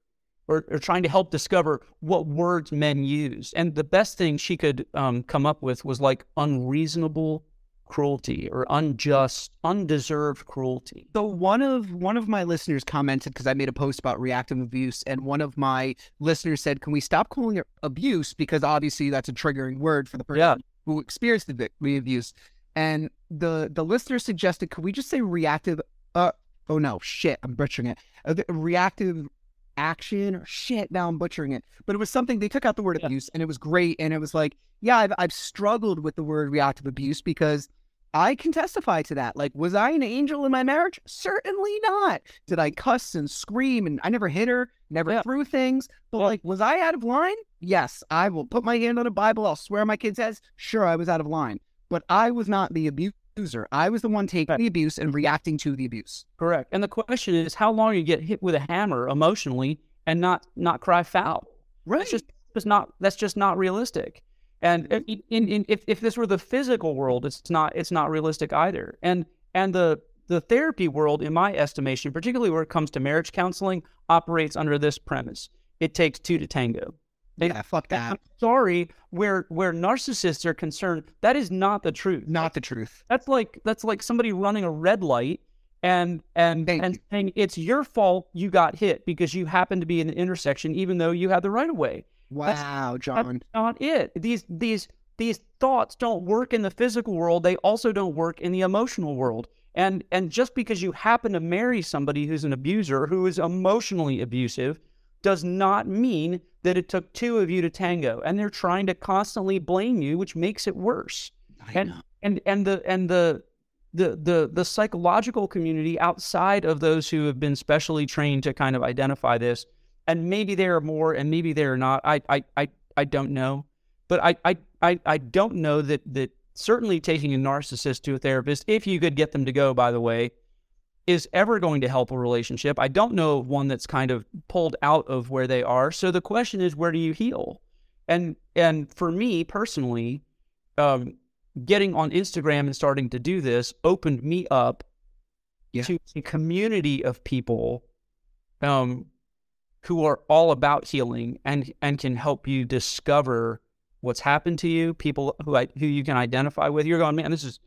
or, or, trying to help discover what words men use. And the best thing she could um, come up with was like unreasonable cruelty or unjust, undeserved cruelty. So one of one of my listeners commented because I made a post about reactive abuse, and one of my listeners said, "Can we stop calling it abuse because obviously that's a triggering word for the person yeah. who experienced the, the abuse." And the the listener suggested, "Could we just say reactive?" Oh no, shit, I'm butchering it. Uh, reactive action or shit. Now I'm butchering it, but it was something they took out the word yeah. abuse, and it was great. And it was like, yeah, I've I've struggled with the word reactive abuse because I can testify to that. Like, was I an angel in my marriage? Certainly not. Did I cuss and scream and I never hit her, never yeah. threw things? But like, was I out of line? Yes, I will put my hand on a Bible. I'll swear my kid says, sure, I was out of line. But I was not the abuser. I was the one taking right. the abuse and reacting to the abuse. Correct. And the question is, how long you get hit with a hammer emotionally and not not cry foul? Right. That's just, just not that's just not realistic. And in, in, if, if this were the physical world, it's not it's not realistic either. And and the the therapy world, in my estimation, particularly where it comes to marriage counseling, operates under this premise: it takes two to tango. Yeah, fuck that. I'm sorry, where where narcissists are concerned, that is not the truth. Not the truth. That's like that's like somebody running a red light and and Thank and you. saying it's your fault you got hit because you happened to be in the intersection, even though you had the right of way. Wow, that's, Jon. That's not it. These these these thoughts don't work in the physical world. They also don't work in the emotional world. And and just because you happen to marry somebody who's an abuser, who is emotionally abusive, does not mean that it took two of you to tango. And they're trying to constantly blame you, which makes it worse. I and know. and and the and the the the the psychological community outside of those who have been specially trained to kind of identify this and maybe there are more and maybe there are not i i i, I don't know but I, I i i don't know that that certainly taking a narcissist to a therapist if you could get them to go by the way is ever going to help a relationship i don't know of one that's kind of pulled out of where they are so the question is where do you heal and and for me personally um, getting on instagram and starting to do this opened me up yeah. to a community of people um, who are all about healing and and can help you discover what's happened to you, people who I, who you can identify with. You're going, man, this is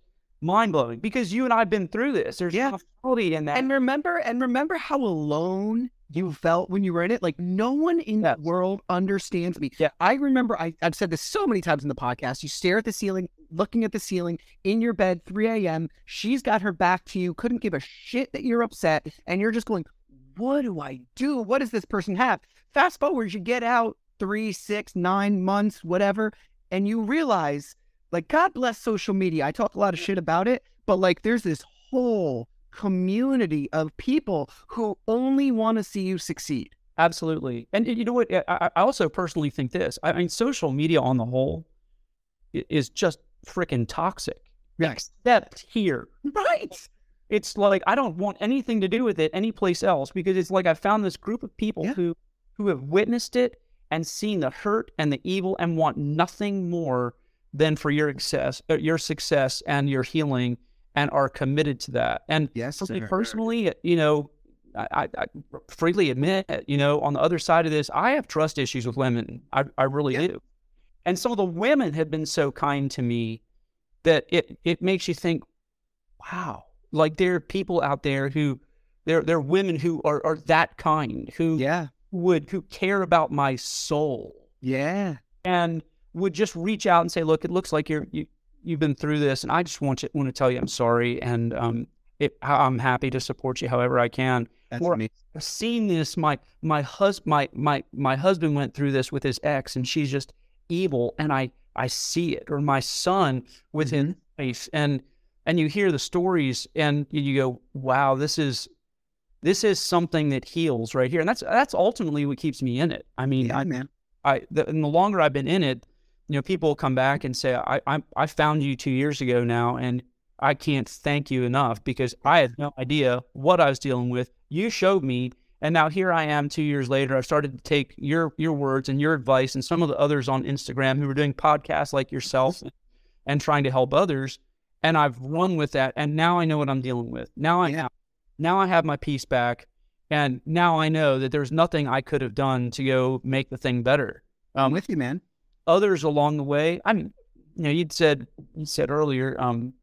mind blowing because you and I've been through this. There's yeah. quality in that. And remember, and remember how alone you felt when you were in it. Like no one in yes. the world understands me. Yeah. I remember I, I've said this so many times in the podcast. You stare at the ceiling, looking at the ceiling in your bed, 3 a.m. She's got her back to you, couldn't give a shit that you're upset, and you're just going, what do I do? What does this person have? Fast forward, you get out three, six, nine months, whatever, and you realize, like, God bless social media. I talk a lot of shit about it, but like, there's this whole community of people who only want to see you succeed. Absolutely. And you know what? I, also personally think this. I mean, social media on the whole is just freaking toxic. Yes. Except here. Right. It's like I don't want anything to do with it anyplace else because it's like I found this group of people yeah. who who have witnessed it and seen the hurt and the evil and want nothing more than for your success, uh, your success and your healing, and are committed to that. And yes, for me personally, you know, I, I, freely admit, you know, on the other side of this, I have trust issues with women. I, I really yeah. do. And some of the women have been so kind to me that it it makes you think, wow, like there are people out there who there there are women who are are that kind who yeah would who care about my soul. Yeah. And would just reach out and say, "Look, it looks like you're you you've been through this, and I just want to want to tell you I'm sorry, and um, it, I'm happy to support you however I can." That's or, I've seen this. My my hus my my my husband went through this with his ex, and she's just evil, and I I see it. Or my son with mm-hmm. his face, and and you hear the stories and you go, wow, this is this is something that heals right here, and that's that's ultimately what keeps me in it. I mean, yeah, I, man, I the, and the longer I've been in it, you know, people come back and say, I, I I found you two years ago now, and I can't thank you enough because I had no idea what I was dealing with. You showed me, And now here I am two years later. I've started to take your your words and your advice and some of the others on Instagram who are doing podcasts like yourself <laughs> and trying to help others. And I've run with that. And now I know what I'm dealing with. Now I Yeah. have now I have my peace back. And now I know that there's nothing I could have done to go make the thing better. I'm with you, man. Others along the way. I mean, you know, you'd said you said earlier, um,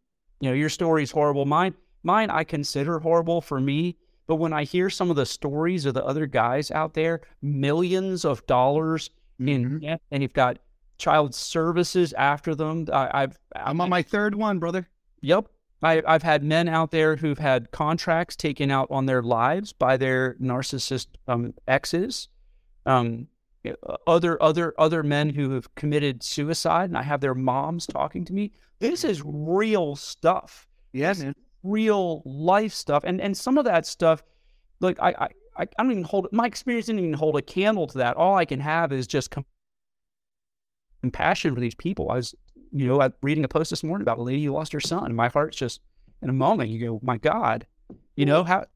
you know, your story is horrible. Mine, mine, I consider horrible for me. But when I hear some of the stories of the other guys out there, millions of dollars in Mhm. debt, and you've got child services after them. I, I've, I'm on my third one, brother. Yep. I, I've had men out there who've had contracts taken out on their lives by their narcissist um, exes. Um, Uh, other other other men who have committed suicide, and I have their moms talking to me. This is real stuff, Yeah, man. real life stuff, and and some of that stuff, like I I, I don't even hold my experience didn't even hold a candle to that. All I can have is just com- compassion for these people. I was you know, reading a post this morning about a lady who lost her son. And my heart's just in a moment, you go, my God, you know, how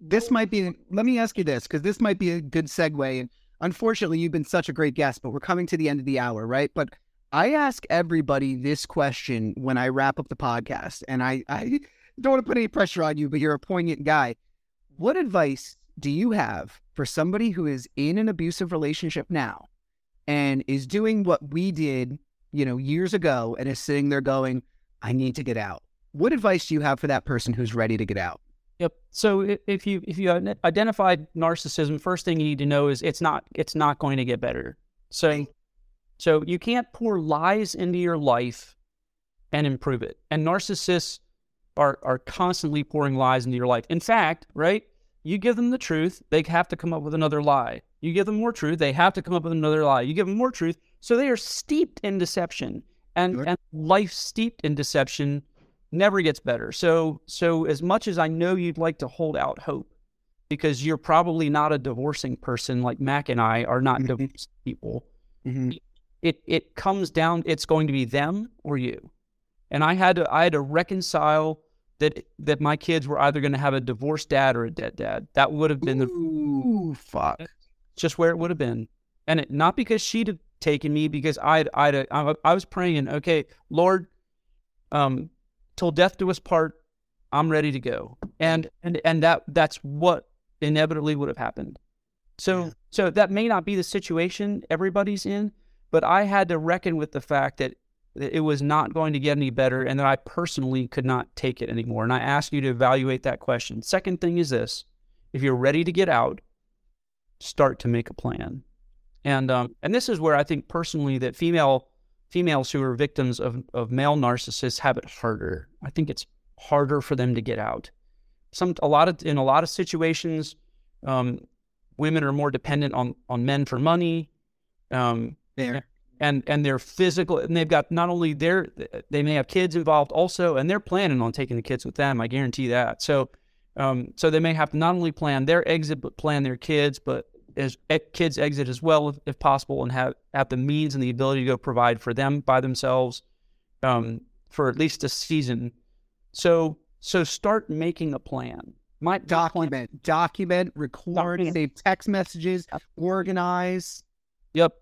This might be. Let me ask you this, because this might be a good segue. Unfortunately, you've been such a great guest, but we're coming to the end of the hour, right? But I ask everybody this question when I wrap up the podcast, and I, I don't want to put any pressure on you, but you're a poignant guy. What advice do you have for somebody who is in an abusive relationship now and is doing what we did, you know, years ago and is sitting there going, I need to get out? What advice do you have for that person who's ready to get out? Yep. So if you if you identified narcissism, first thing you need to know is it's not it's not going to get better. So so you can't pour lies into your life and improve it. And narcissists are are constantly pouring lies into your life. In fact, right? You give them the truth, they have to come up with another lie. You give them more truth, they have to come up with another lie. You give them more truth, so they are steeped in deception. And Sure. and life steeped in deception never gets better. So so as much as I know you'd like to hold out hope, because you're probably not a divorcing person like Mac and I are not Mhm. divorced people. Mm-hmm. It it comes down. It's going to be them or you, and I had to I had to reconcile that that my kids were either going to have a divorced dad or a dead dad. That would have been the Ooh, fuck. just where it would have been. And it, not because she'd have taken me, because I'd, I'd, I, I was praying, okay, Lord, um, till death do us part, I'm ready to go. And, and, and that, that's what inevitably would have happened. So, so that may not be the situation everybody's in, but I had to reckon with the fact that that it was not going to get any better and that I personally could not take it anymore. And I ask you to evaluate that question. Second thing is this if you're ready to get out, start to make a plan. And um, and this is where I think personally that female females who are victims of, of male narcissists have it harder. I think it's harder for them to get out. Some a lot of in a lot of situations, um, women are more dependent on on men for money. Um, There. and and they're physical and they've got not only their they may have kids involved also and they're planning on taking the kids with them i guarantee that so um so they may have to not only plan their exit but plan their kids but as kids exit as well if, if possible and have have the means and the ability to go provide for them by themselves um for at least a season so so start making a plan my Document, document, record, Document. save text messages, organize. Yep.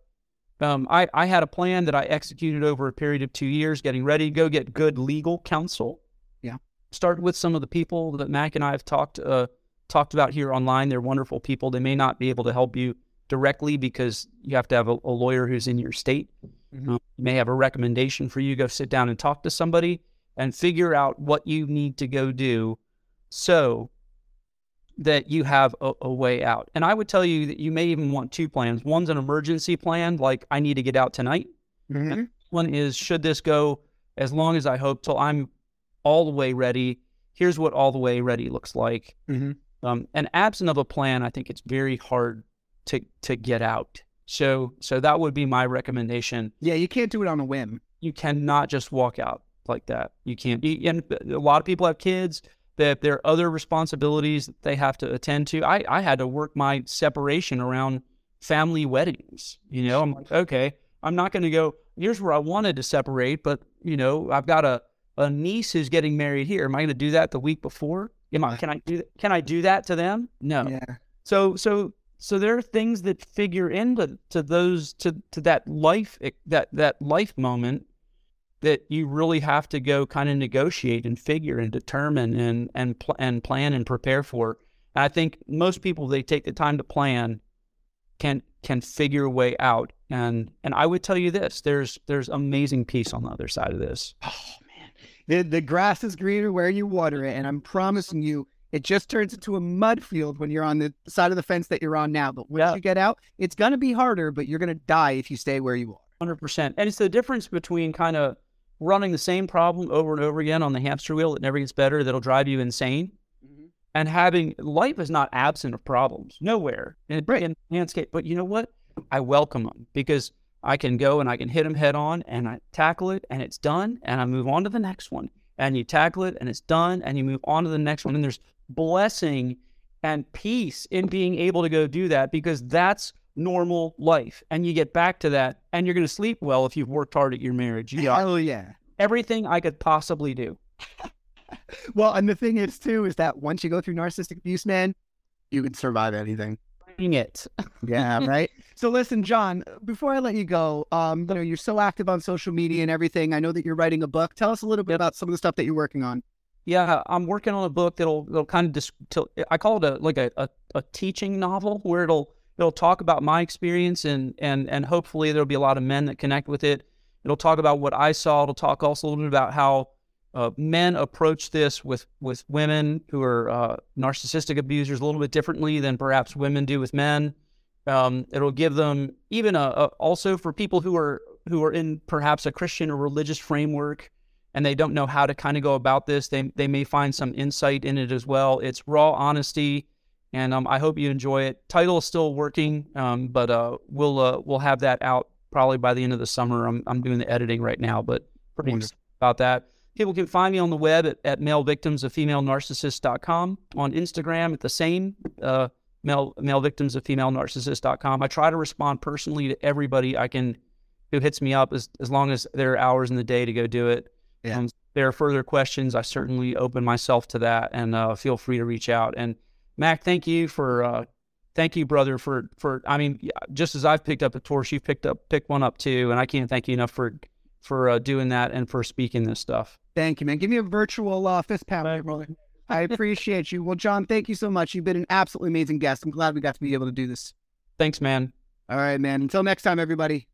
Um, I, I had a plan that I executed over a period of two years, getting ready to go get good legal counsel. Yeah. Started with some of the people that Mac and I have talked uh, talked about here online. They're wonderful people. They may not be able to help you directly because you have to have a, a lawyer who's in your state. Mhm. Uh, you may have a recommendation for you. Go sit down and talk to somebody and figure out what you need to go do so that you have a, a way out. And I would tell you that you may even want two plans. One's an emergency plan, like I need to get out tonight. Mhm. One is should this go as long as I hope till I'm all the way ready. Here's what all the way ready looks like. Mhm. Um, and absent of a plan, I think it's very hard to to get out. So so that would be my recommendation. Yeah, you can't do it on a whim. You cannot just walk out like that. You can't. You, and a lot of people have kids. That there are other responsibilities that they have to attend to. I, I had to work my separation around family weddings. You know, I'm like, okay, I'm not going to go. Here's where I wanted to separate, but you know, I've got a, a niece who's getting married here. Am I going to do that the week before? Am I, can I do that? Can I do that to them? No. Yeah. So so so there are things that figure into to those to to that life eh, that that life moment that you really have to go kind of negotiate and figure and determine and and pl- and plan and prepare for. And I think most people they take the time to plan can can figure a way out. And and I would tell you this: there's there's amazing peace on the other side of this. Oh the the grass is greener where you water it, and I'm promising you, it just turns into a mud field when you're on the side of the fence that you're on now. But once Yeah. you get out, it's gonna be harder, but you're gonna die if you stay where you are. Hundred percent. And it's the difference between kind of running the same problem over and over again on the hamster wheel that never gets better, that'll drive you insane, mm-hmm. and having life is not absent of problems, nowhere in, in landscape. But you know what? I welcome them because I can go and I can hit them head on, and I tackle it, and it's done, and I move on to the next one, and you tackle it, and it's done, and you move on to the next one, and there's blessing and peace in being able to go do that because that's normal life. And you get back to that and you're going to sleep well if you've worked hard at your marriage. You Oh yeah. everything I could possibly do. <laughs> Well, and the thing is too is that once you go through narcissistic abuse, man, you can survive anything. Bring it. Yeah, right. <laughs> So listen, Jon, before I let you go, um, you know, you're so active on social media and everything. I know that you're writing a book. Tell us a little bit about some of the stuff that you're working on. Yeah, I'm working on a book that'll that'll kind of dis- I call it a like a, a, a teaching novel where it'll it'll talk about my experience and and and hopefully there'll be a lot of men that connect with it. It'll talk about what I saw. It'll talk also a little bit about how uh, men approach this with with women who are uh, narcissistic abusers a little bit differently than perhaps women do with men. Um, it'll give them even a, a also for people who are who are in perhaps a Christian or religious framework and they don't know how to kind of go about this. They they may find some insight in it as well. It's raw honesty, and um, I hope you enjoy it. Title is still working, um, but uh, we'll uh, we'll have that out probably by the end of the summer. I'm I'm doing the editing right now, but pretty about that. People can find me on the web at, at male victims of female on Instagram at the same uh, male male victims of female I try to respond personally to everybody I can who hits me up as, as long as there are hours in the day to go do it. Yeah. Um, there are further questions, I certainly open myself to that and uh, feel free to reach out. And Mac, thank you for uh, thank you, brother, for for I mean, just as I've picked up a torch, you've picked up picked one up too, and I can't thank you enough for for uh, doing that and for speaking this stuff. Thank you, man. Give me a virtual uh, fist pound, brother. I <laughs> appreciate you. Well, Jon, thank you so much. You've been an absolutely amazing guest. I'm glad we got to be able to do this. Thanks, man. All right, man. Until next time, everybody.